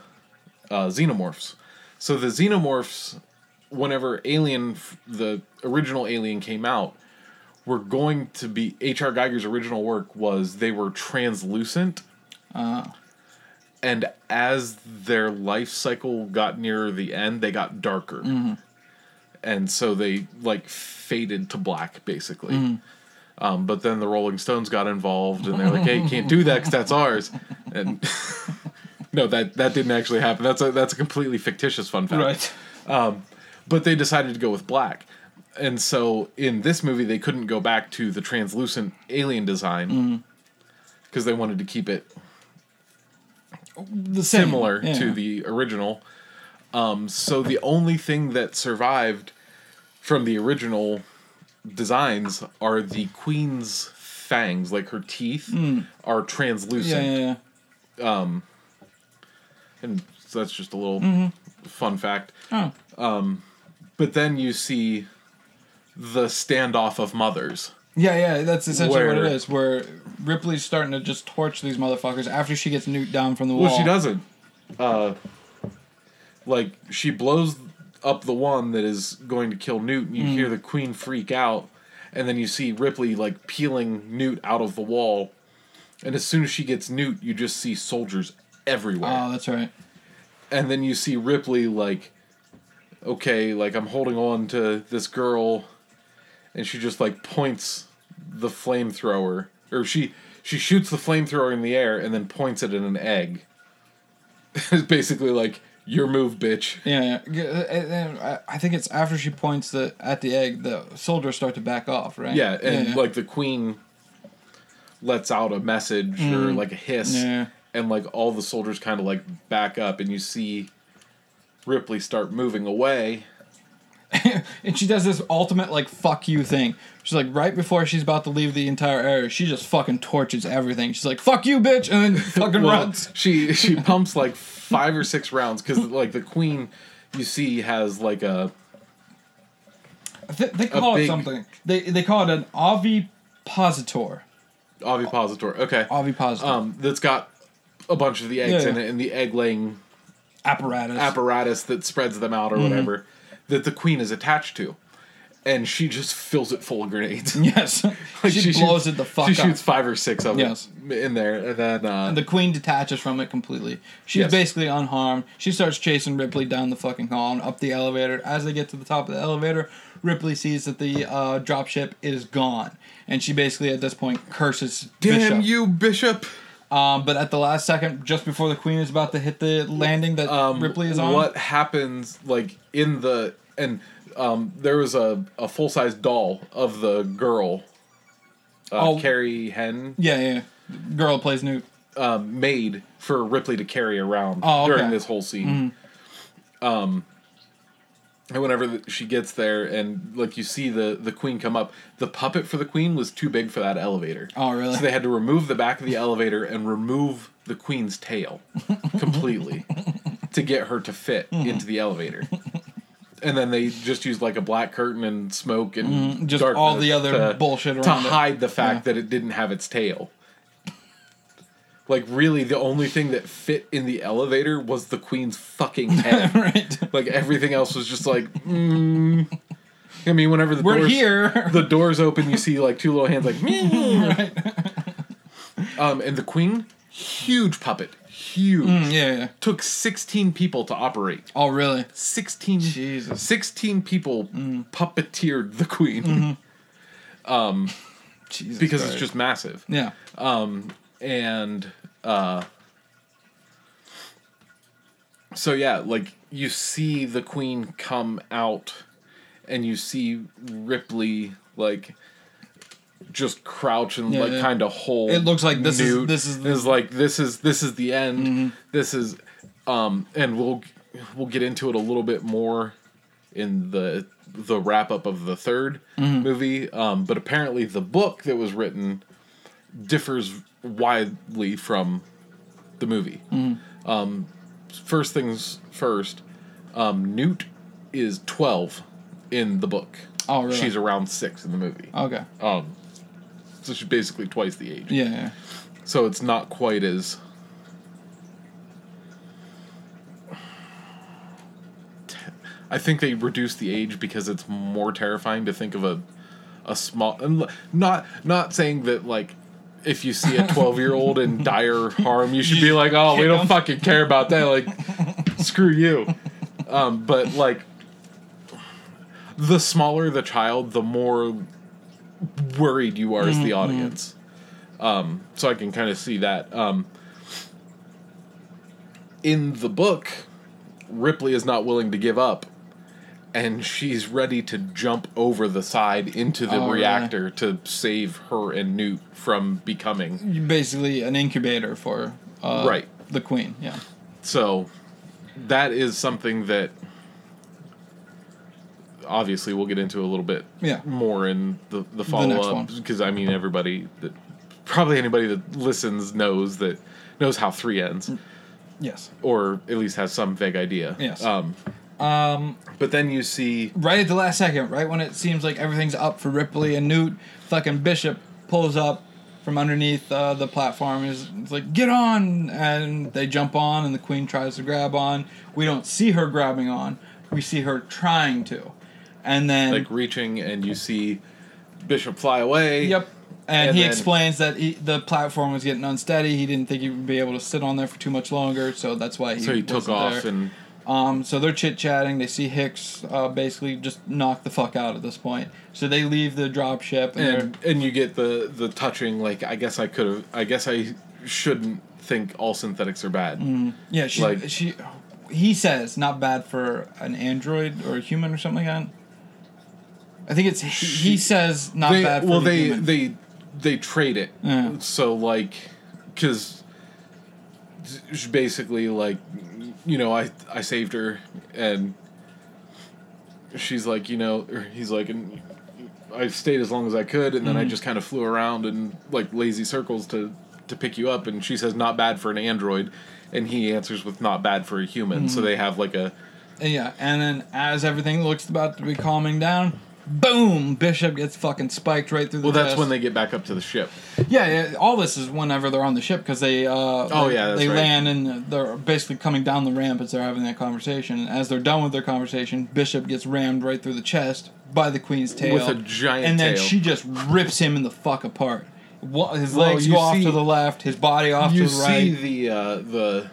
uh, xenomorphs. So the xenomorphs whenever Alien the original Alien came out were going to be HR Giger's original work was they were translucent ah. and as their life cycle got nearer the end, they got darker. Mm-hmm. And so they like faded to black basically. Mm-hmm. Um, but then the Rolling Stones got involved and they're like, "Hey, you can't do that because that's ours." And no, that that didn't actually happen. That's a that's a completely fictitious fun fact. Right. Um, but they decided to go with black. And so in this movie, they couldn't go back to the translucent alien design mm-hmm. because they wanted to keep it The similar yeah. to the original. Um, so the only thing that survived from the original designs are the queen's fangs, like her teeth are translucent. Yeah, yeah, yeah. and so that's just a little Mm-hmm. fun fact. Oh. But then you see the standoff of mothers. Yeah, yeah, that's essentially what it is. Where Ripley's starting to just torch these motherfuckers after she gets Newt down from the wall. Well, she doesn't. Uh, like she blows up the one that is going to kill Newt, and you mm. hear the queen freak out, and then you see Ripley like peeling Newt out of the wall, and as soon as she gets Newt, you just see soldiers everywhere, Oh, that's right. and then you see Ripley like, okay, like I'm holding on to this girl, and she just like points the flamethrower, or she she shoots the flamethrower in the air and then points it at an egg. it's basically like your move, bitch. Yeah, yeah. Uh, I- think it's after she points the at the egg, the soldiers start to back off, right? Yeah, and like the queen lets out a message or like a hiss, Mm. Yeah. and like all the soldiers kind of like back up, and you see Ripley start moving away. and she does this ultimate like fuck you thing. She's like right before she's about to leave the entire area, she just fucking torches everything. She's like fuck you, bitch, and then fucking Well, runs. she she pumps like five or six rounds because like the queen you see has like a Th- they call it big- something. They they call it an ovipositor. ovipositor. Okay, Ovipositor um, that's got a bunch of the eggs Yeah. in it and the egg laying apparatus. apparatus that spreads them out or Mm-hmm. whatever that the queen is attached to, and she just fills it full of grenades. yes, Like, she, blows shoots, it the fuck She up. shoots five or six of Yes. them in there, and then uh, And the queen detaches from it completely. She's Yes. basically unharmed. She starts chasing Ripley down the fucking hall and up the elevator. As they get to the top of the elevator, Ripley sees that the uh, dropship is gone, and she basically at this point curses damn Bishop. you, Bishop. Um, but at the last second, just before the queen is about to hit the landing that Um, Ripley is on, What happens like in the and um, there was a a full size doll of the girl, uh, Oh. Carrie Henn, Yeah, yeah. Girl plays Newt. um, made for Ripley to carry around Oh, okay. during this whole scene. Um, and whenever th- she gets there, and like you see the the queen come up, the puppet for the queen was too big for that elevator. Oh, really? So they had to remove the back of the elevator and remove the queen's tail completely to get her to fit into the elevator. And then they just used like a black curtain and smoke and Mm-hmm. just all the other to- bullshit to around it. hide the fact Yeah. that it didn't have its tail. Like really, the only thing that fit in the elevator was the queen's fucking head. right. like everything else was just like, mm, I mean, whenever the We're doors, here. the doors open, you see like two little hands like me. Um, and the queen, huge puppet, huge. Mm, yeah, yeah. Took 16 people to operate. Oh, really? 16 Jesus. 16 people puppeteered the queen Jesus because Christ. it's just massive. yeah. Um, and uh so yeah like you see the queen come out and you see ripley like just crouch and Yeah, like yeah. kind of hold It looks like this is- this is the- Mm-hmm. is like this is this is the end this is um and we'll we'll get into it a little bit more in the the wrap up of the 3rd Mm-hmm. movie um but apparently the book that was written differs widely from the movie. Mm-hmm. Um, first things first, um, Newt is 12 in the book. Oh, really? She's around six in the movie. Okay. Um, so she's basically twice the age. Yeah, yeah. So it's not quite as. I think they reduced the age because it's more terrifying to think of a, a small. and Not not saying that like, if you see a twelve year old in dire harm, you should be like, oh, we don't fucking care about that. Like, screw you. Um, but like, the smaller the child, the more worried you are as the audience. Um, so I can kind of see that. Um, in the book, Ripley is not willing to give up, and she's ready to jump over the side into the Oh, really? reactor to save her and Newt from becoming. Basically an incubator for uh, Right. the queen. Yeah. So that is something that obviously we'll get into a little bit Yeah. more in the, the follow up because I mean everybody that probably anybody that listens knows that knows how three ends Yes. or at least has some vague idea. Yes. Um, Um, but then you see right at the last second, right when it seems like everything's up for Ripley and Newt, fucking Bishop pulls up from underneath uh, the platform. Is like get on, and they jump on, and the queen tries to grab on. We don't see her grabbing on. We see her trying to, and then like reaching and you see Bishop fly away. Yep. And, And he then- explains that he, the platform was getting unsteady. He didn't think he would be able to sit on there for too much longer, so that's why he. So he took off there. and Um, so they're chit chatting. They see Hicks uh, basically just knock the fuck out at this point. So they leave the drop ship and, and and you get the the touching like I guess I could have I guess I shouldn't think all synthetics are bad. they're yeah she like- she he says not bad for an android or a human or something like that. I think it's he, he says not they, bad for well the they human. they they trade it Yeah. so like because basically like you know i i saved her and she's like you know or he's like and i stayed as long as i could and then Mm-hmm. i just kind of flew around in like lazy circles to to pick you up and she says not bad for an android and he answers with not bad for a human Mm-hmm. so they have like a Yeah, and then as everything looks about to be calming down, boom! Bishop gets fucking spiked right through the well that's chest. when they get back up to the ship Yeah, yeah. All this is whenever they're on the ship because they. Uh, Oh, they, yeah, they right. land and they're basically coming down the ramp as they're having that conversation. And as they're done with their conversation, Bishop gets rammed right through the chest by the queen's tail With a giant and then tail. she just rips him in the fuck apart. His legs you go off see- to the left, his body off to the right. You see the uh, the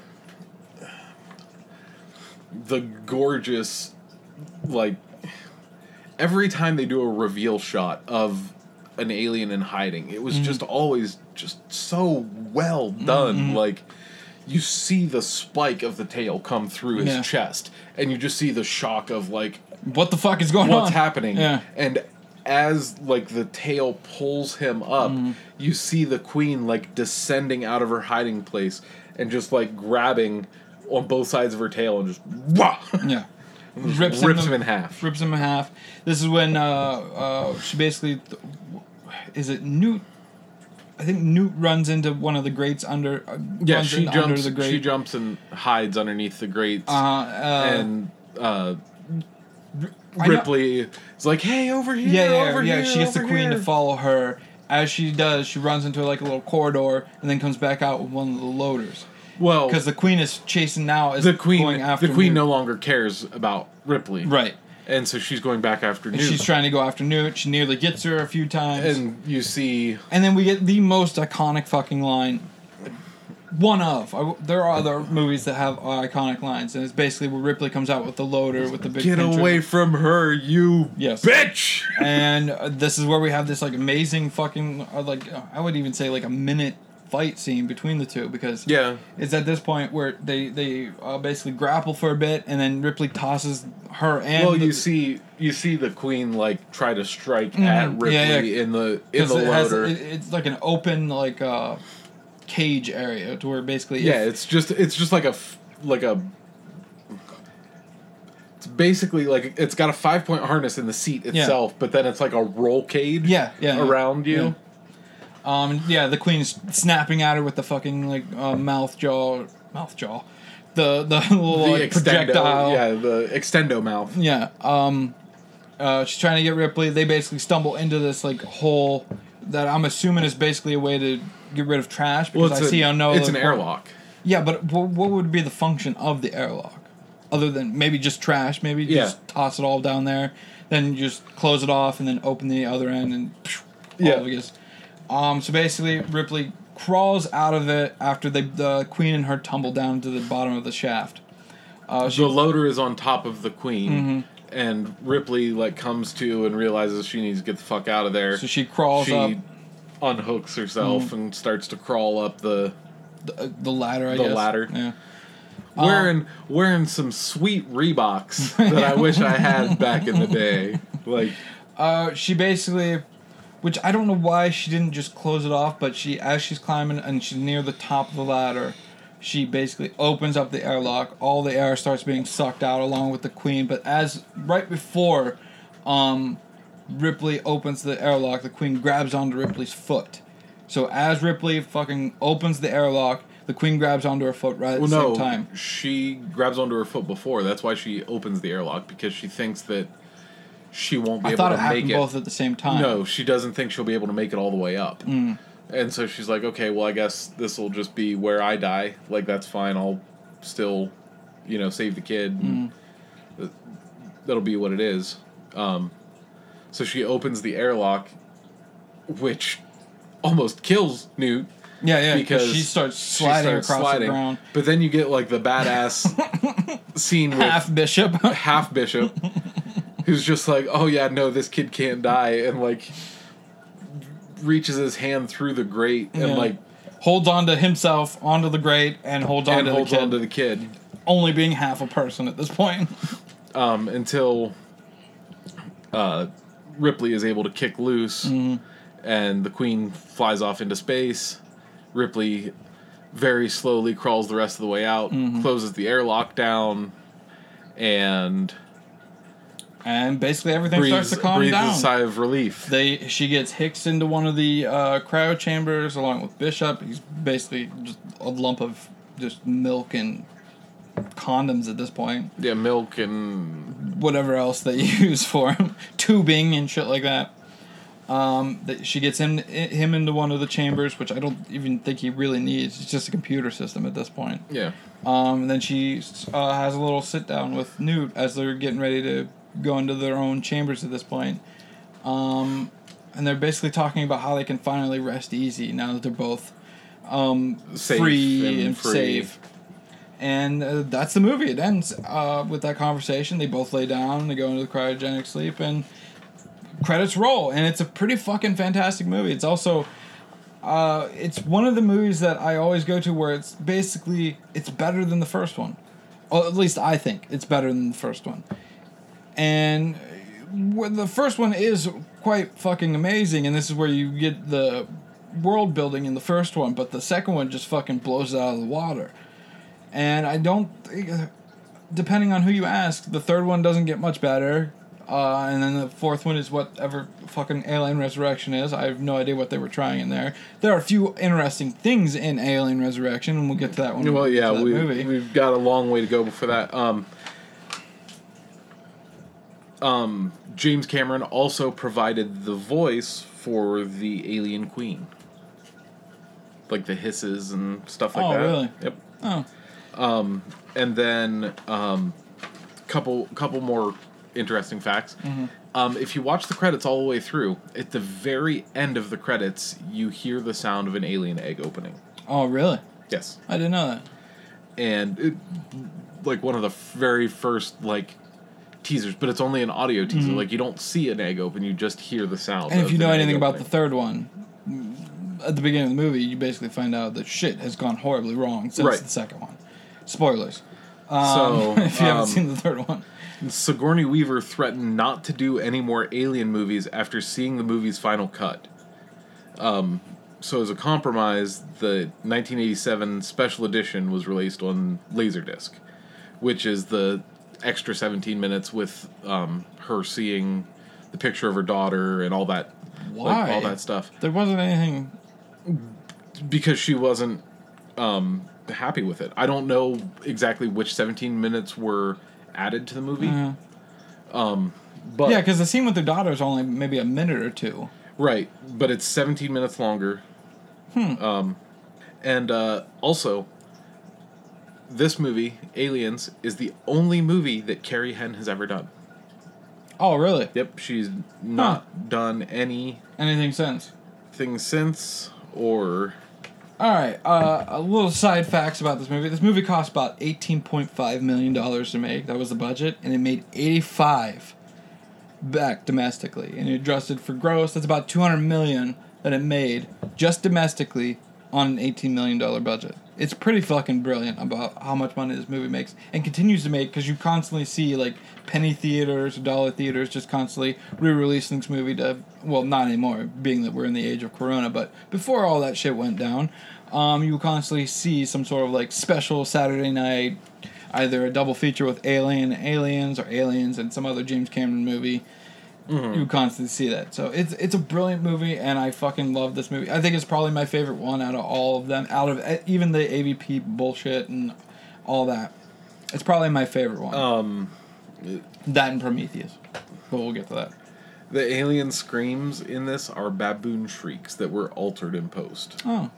the gorgeous like every time they do a reveal shot of an alien in hiding it was Mm-hmm. just always just so well done Mm-hmm. like you see the spike of the tail come through his Yeah. chest and you just see the shock of like What the fuck is going on? what's happening Yeah. and as like the tail pulls him up Mm-hmm. you see the queen like descending out of her hiding place and just like grabbing on both sides of her tail and just wah, Yeah. Rips, him him in half rips him in half. This is when uh, uh, she basically, th- is it Newt? I think Newt runs into one of the grates under. Uh, yeah she in under jumps the grate. she jumps and hides underneath the grates Uh, uh, and uh Ripley is like, "Hey, over here, yeah, yeah, over yeah. here, She gets the queen to follow her. As she does, she runs into like a little corridor and then comes back out with one of the loaders. Well, Because the queen is chasing now. Is the queen, going after the queen Newt. no longer cares about Ripley, Right. and so she's going back after And she's trying to go after Newt. She nearly gets her a few times. And, you see and then we get the most iconic fucking line. One of. I, there are other movies that have iconic lines, and it's basically where Ripley comes out with the loader with the big Get pincher. away from her, you Yes. bitch! and uh, this is where we have this like amazing fucking uh, like I would even say like a minute fight scene between the two because Yeah. it's at this point where they they uh, basically grapple for a bit and then Ripley tosses her and Well, the- you see, you see the queen like try to strike at Mhm. Ripley Yeah, yeah. in the in the it has- loader. it- it's like an open like uh cage area to where basically yeah, if- it's just it's just like a like a. It's basically like it's got a five point harness in the seat itself, but then it's like a roll cage. Yeah, yeah, around you. Um yeah the queen's snapping at her with the fucking like uh, mouth jaw mouth jaw the the little The like, extendo, projectile yeah, the extendo mouth. Yeah. Um, uh, she's trying to get Ripley. They basically stumble into this like hole that I'm assuming is basically a way to get rid of trash because Well, I see a, on no. it's an airlock. Yeah, but what, what would be the function of the airlock, other than maybe just trash? Maybe Yeah. just toss it all down there, then just close it off and then open the other end and phew, all Yeah. of it gets. Um. So basically, Ripley crawls out of it after they the queen and her tumble down to the bottom of the shaft. Uh, The loader is on top of the queen, and Ripley like comes to and realizes she needs to get the fuck out of there. so she crawls she up unhooks herself and starts to crawl up the the, the ladder. I guess. The guess. ladder. Yeah. wearing wearing some sweet Reeboks that I wish I had back in the day. Like Uh, she basically, which I don't know why she didn't just close it off, but she, as she's climbing and she's near the top of the ladder, she basically opens up the airlock. All the air starts being sucked out along with the queen. But as right before, um, Ripley opens the airlock, the queen grabs onto Ripley's foot. So as Ripley fucking opens the airlock, the queen grabs onto her foot right at well, the no, same time. she grabs onto her foot before. That's why she opens the airlock because she thinks that she won't be I able thought to it make happened it. both at the same time. No, she doesn't think she'll be able to make it all the way up. Mm. And so she's like, okay, well, I guess this will just be where I die. Like, that's fine. I'll still, you know, save the kid. Mm. That'll be what it is. Um, so she opens the airlock, which almost kills Newt. Yeah, yeah, because she starts she sliding starts across sliding. the ground. But then you get like the badass scene with Half bishop. half bishop who's just like oh yeah no this kid can't die and like reaches his hand through the grate and Yeah. like holds on to himself onto the grate and holds on and to holds the kid, on to the kid only being half a person at this point. um, until uh, Ripley is able to kick loose Mm-hmm. and the queen flies off into space Ripley very slowly crawls the rest of the way out Mm-hmm. closes the airlock down and and basically everything breathes, starts to calm breathes down. a sigh of relief They she gets Hicks into one of the uh, cryo chambers along with Bishop. He's basically just a lump of just milk and condoms at this point. yeah milk and Whatever else they use for him, tubing and shit like that. Um, that she gets him him into one of the chambers, which I don't even think he really needs. It's just a computer system at this point. yeah Um, and then she uh, has a little sit down with Newt as they're getting ready to go into their own chambers at this point. Um, and they're basically talking about how they can finally rest easy now that they're both um, free and and, free. safe. And uh, that's the movie. It ends uh, with that conversation. They both lay down, they go into the cryogenic sleep, and credits roll. And it's a pretty fucking fantastic movie. It's also uh, it's one of the movies that I always go to where it's basically it's better than the first one. Or at least I think it's better than the first one. And the first one is quite fucking amazing, and this is where you get the world building in the first one, but the second one just fucking blows it out of the water. And I don't, think- depending on who you ask, the third one doesn't get much better. Uh, and then the fourth one is whatever fucking Alien Resurrection is. I have no idea what they were trying in there. There are a few interesting things in Alien Resurrection, and we'll get to that one. Well, yeah, we we've got a long way to go before that. Um, um, James Cameron also provided the voice for the Alien Queen, like the hisses and stuff like that. Oh, that. really? Yep. oh, Um, And then um, couple couple more interesting facts. Mm-hmm. Um, if you watch the credits all the way through, at the very end of the credits, you hear the sound of an alien egg opening. Oh, really? Yes, I didn't know that. and it, like one of the very first like teasers, but it's only an audio teaser. Like you don't see an egg open, you just hear the sound. And if you know anything about the third one, at the beginning of the movie, you basically find out that shit has gone horribly wrong since Right. the second one. Spoilers. Um, So, if you haven't um, seen the third one, Sigourney Weaver threatened not to do any more Alien movies after seeing the movie's final cut. Um, so, as a compromise, the 1987 special edition was released on Laserdisc, which is the extra 17 minutes with um, her seeing the picture of her daughter and all that, like, Why? all that stuff, there wasn't anything. because she wasn't um, happy with it. I don't know exactly which 17 minutes were added to the movie. Um, but Yeah, because the scene with her daughter is only maybe a minute or two. Right, but it's 17 minutes longer. Hmm. Um, and uh, also, this movie, Aliens, is the only movie that Carrie Henn has ever done. Oh, really? Yep, she's not done anything Anything since? Things since or. All right. Uh, a little side facts about this movie. This movie cost about eighteen point five million dollars to make. That was the budget, and it made eighty five back domestically. And it adjusted for gross. That's about two hundred million that it made just domestically on an eighteen million dollar budget. It's pretty fucking brilliant about how much money this movie makes and continues to make because you constantly see like penny theaters, dollar theaters just constantly re-releasing this movie to well, not anymore, being that we're in the age of Corona. But before all that shit went down, um, you constantly see some sort of like special Saturday night, either a double feature with Alien, Aliens, or Aliens and some other James Cameron movie. You constantly see that. So it's it's a brilliant movie, and I fucking love this movie. I think it's probably my favorite one out of all of them. Out of eh, even the AVP bullshit and all that, it's probably my favorite one. Um, that and Prometheus, but we'll get to that. the alien screams in this are baboon shrieks that were altered in post. Oh,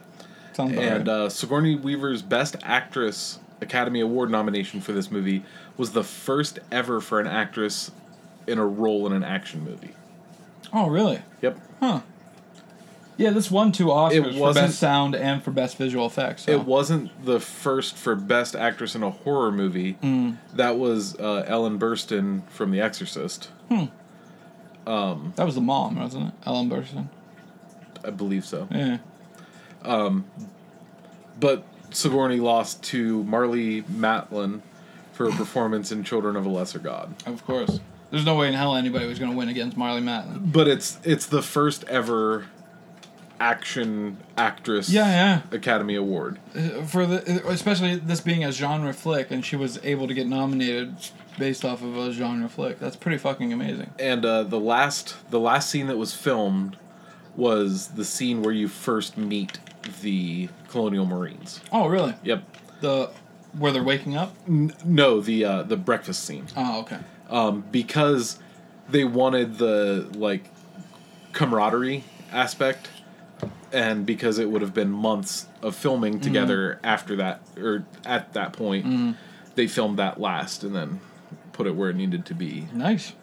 sounds about And right. uh, Sigourney Weaver's Best Actress Academy Award nomination for this movie was the first ever for an actress in a role in an action movie. oh, really? Yep. Huh. Yeah, this won two Oscars for wasn't- best sound and for best visual effects. So. It wasn't the first for Best Actress in a horror movie. Mm. That was uh, Ellen Burstyn from The Exorcist. that was the mom, wasn't it? Ellen Burstyn. I believe so. Yeah. Um, But Sigourney lost to Marlee Matlin for a performance in Children of a Lesser God. Of course. There's no way in hell anybody was going to win against Marlee Matlin. But it's it's the first ever action actress Yeah, yeah. Academy Award. For the especially this being a genre flick, and she was able to get nominated based off of a genre flick. That's pretty fucking amazing. And uh, the last the last scene that was filmed was the scene where you first meet the Colonial Marines. Oh, really? Yep. The where they're waking up? N- no, the uh, the breakfast scene. Oh, okay. Um, because they wanted the like camaraderie aspect and because it would have been months of filming together after that or at that point they filmed that last and then put it where it needed to be Nice.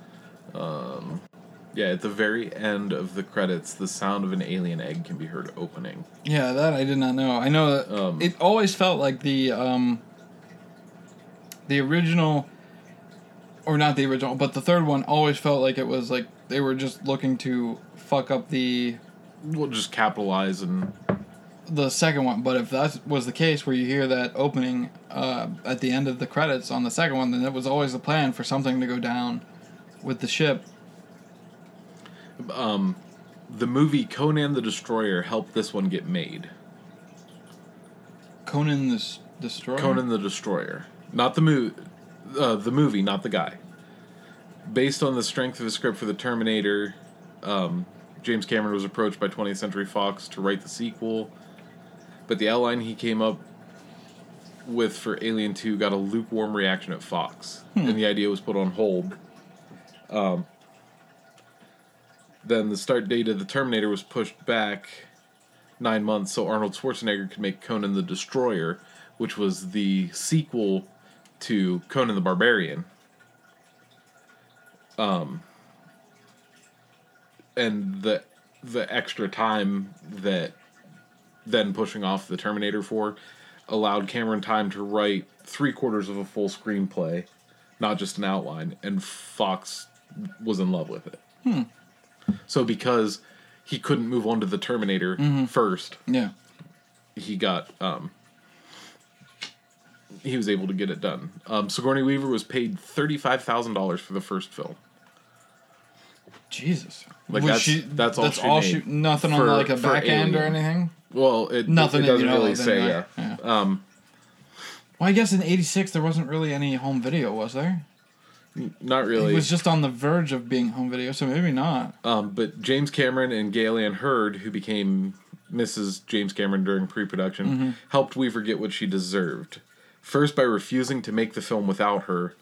yeah at the very end of the credits the sound of an alien egg can be heard opening Yeah, that I did not know. I know that Um, it always felt like the um the original or not the original, but the third one always felt like it was like they were just looking to fuck up the we'll just capitalize and the second one. But if that was the case, where you hear that opening uh, at the end of the credits on the second one, then it was always the plan for something to go down with the ship. Um, the movie conan the destroyer helped this one get made Conan the Destroyer. Conan the Destroyer, not the movie, uh, the movie, not the guy. Based on the strength of the script for the Terminator, um, James Cameron was approached by 20th Century Fox to write the sequel, but the outline he came up with for Alien 2 got a lukewarm reaction at Fox, and the idea was put on hold. Um, then the start date of the Terminator was pushed back nine months so Arnold Schwarzenegger could make Conan the Destroyer, which was the sequel to Conan the Barbarian. Um, and the the extra time that then pushing off the Terminator for allowed Cameron time to write three quarters of a full screenplay, not just an outline, and Fox was in love with it. So because he couldn't move on to the Terminator first, Yeah. he got um he was able to get it done. Um, Sigourney Weaver was paid thirty five thousand dollars for the first film. Jesus. Like, Was that's- that's all she made nothing for- on like a back end or Alien. anything. Well, it Nothing It that doesn't know really of say. anyway. Yeah. Um, Well, I guess in '86 there wasn't really any home video, was there? not really. It was just on the verge of being home video, so maybe not. Um, but James Cameron and Gale Anne Hurd, who became Mrs. James Cameron during pre-production, Mm-hmm. helped Weaver get what she deserved. First, by refusing to make the film without her,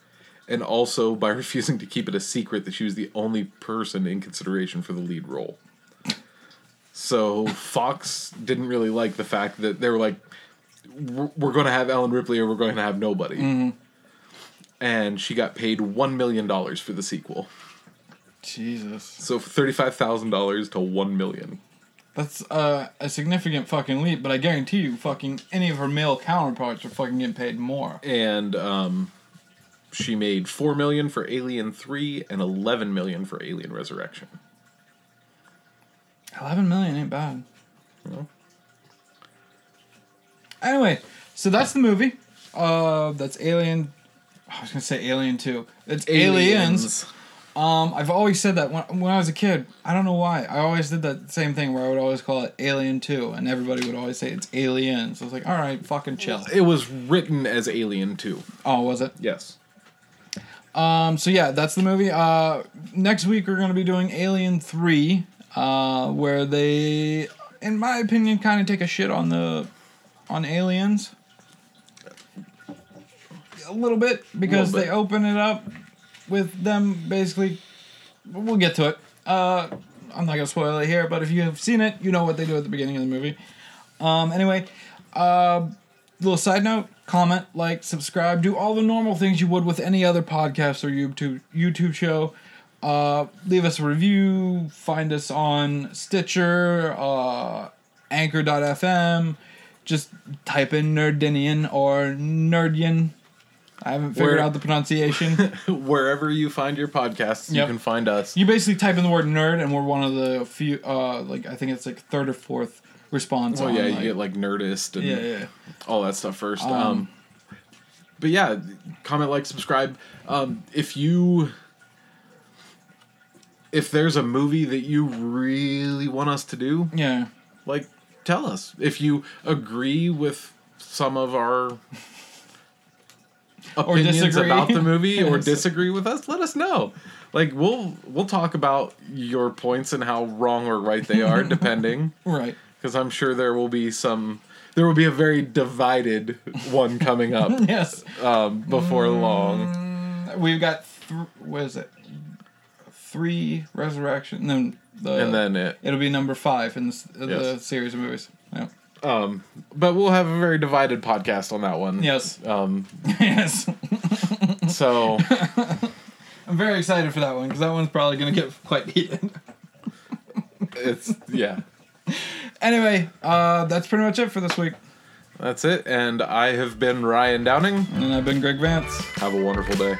and also by refusing to keep it a secret that she was the only person in consideration for the lead role. So Fox didn't really like the fact that they were like, "We're going to have Ellen Ripley, or we're going to have nobody." Mm-hmm. And she got paid one million dollars for the sequel. Jesus, So thirty-five thousand dollars to one million. That's uh, a significant fucking leap. But I guarantee you, fucking any of her male counterparts are fucking getting paid more. And um, she made four million for Alien Three and eleven million for Alien Resurrection. Eleven million ain't bad. Well. Anyway, so that's the movie. Uh, that's Alien. I was gonna say Alien Two. It's Aliens. Um, I've always said that when, when I was a kid. I don't know why. I always did that same thing where I would always call it Alien 2, and everybody would always say it's Aliens. I was like, all right, fucking chill. It was written as Alien Two. Oh, was it? Yes. Um, so yeah, that's the movie. Uh, next week we're gonna be doing Alien 3, uh, where they, in my opinion, kind of take a shit on the, on aliens. A little bit because Little bit. they open it up with them basically. We'll get to it. Uh, I'm not gonna spoil it here, but if you have seen it, you know what they do at the beginning of the movie. Um, anyway, uh, little side note: comment, like, subscribe, do all the normal things you would with any other podcast or YouTube YouTube show. Uh, leave us a review. Find us on Stitcher, uh, Anchor.fm. Just type in Nerdinian or Nerdian. I haven't figured Where- out the pronunciation. Wherever you find your podcasts, Yep. you can find us. you basically type in the word nerd, and we're one of the few. Uh, like I think it's like third or fourth response. Oh on, yeah, you like- get like Nerdist and yeah, yeah. all that stuff first. Um, Um, but yeah, comment, like, subscribe. Um, if you, if there's a movie that you really want us to do, Yeah. like, tell us. If you agree with some of our opinions disagree. about the movie or disagree with us, let us know. Like we'll we'll talk about your points and how wrong or right they are, depending Right. because I'm sure there will be some. There will be a very divided one coming up Yes. um, before long, We've got th- what is it? Three resurrection. No, the and then it. it'll be number five in the, s- the series of movies. Um, but we'll have a very divided podcast on that one. Yes. Um, yes. so I'm very excited for that one because that one's probably gonna get quite heated. it's yeah, anyway, uh, that's pretty much it for this week. that's it. And I have been Ryan Downing. And I've been Greg Vance. Have a wonderful day.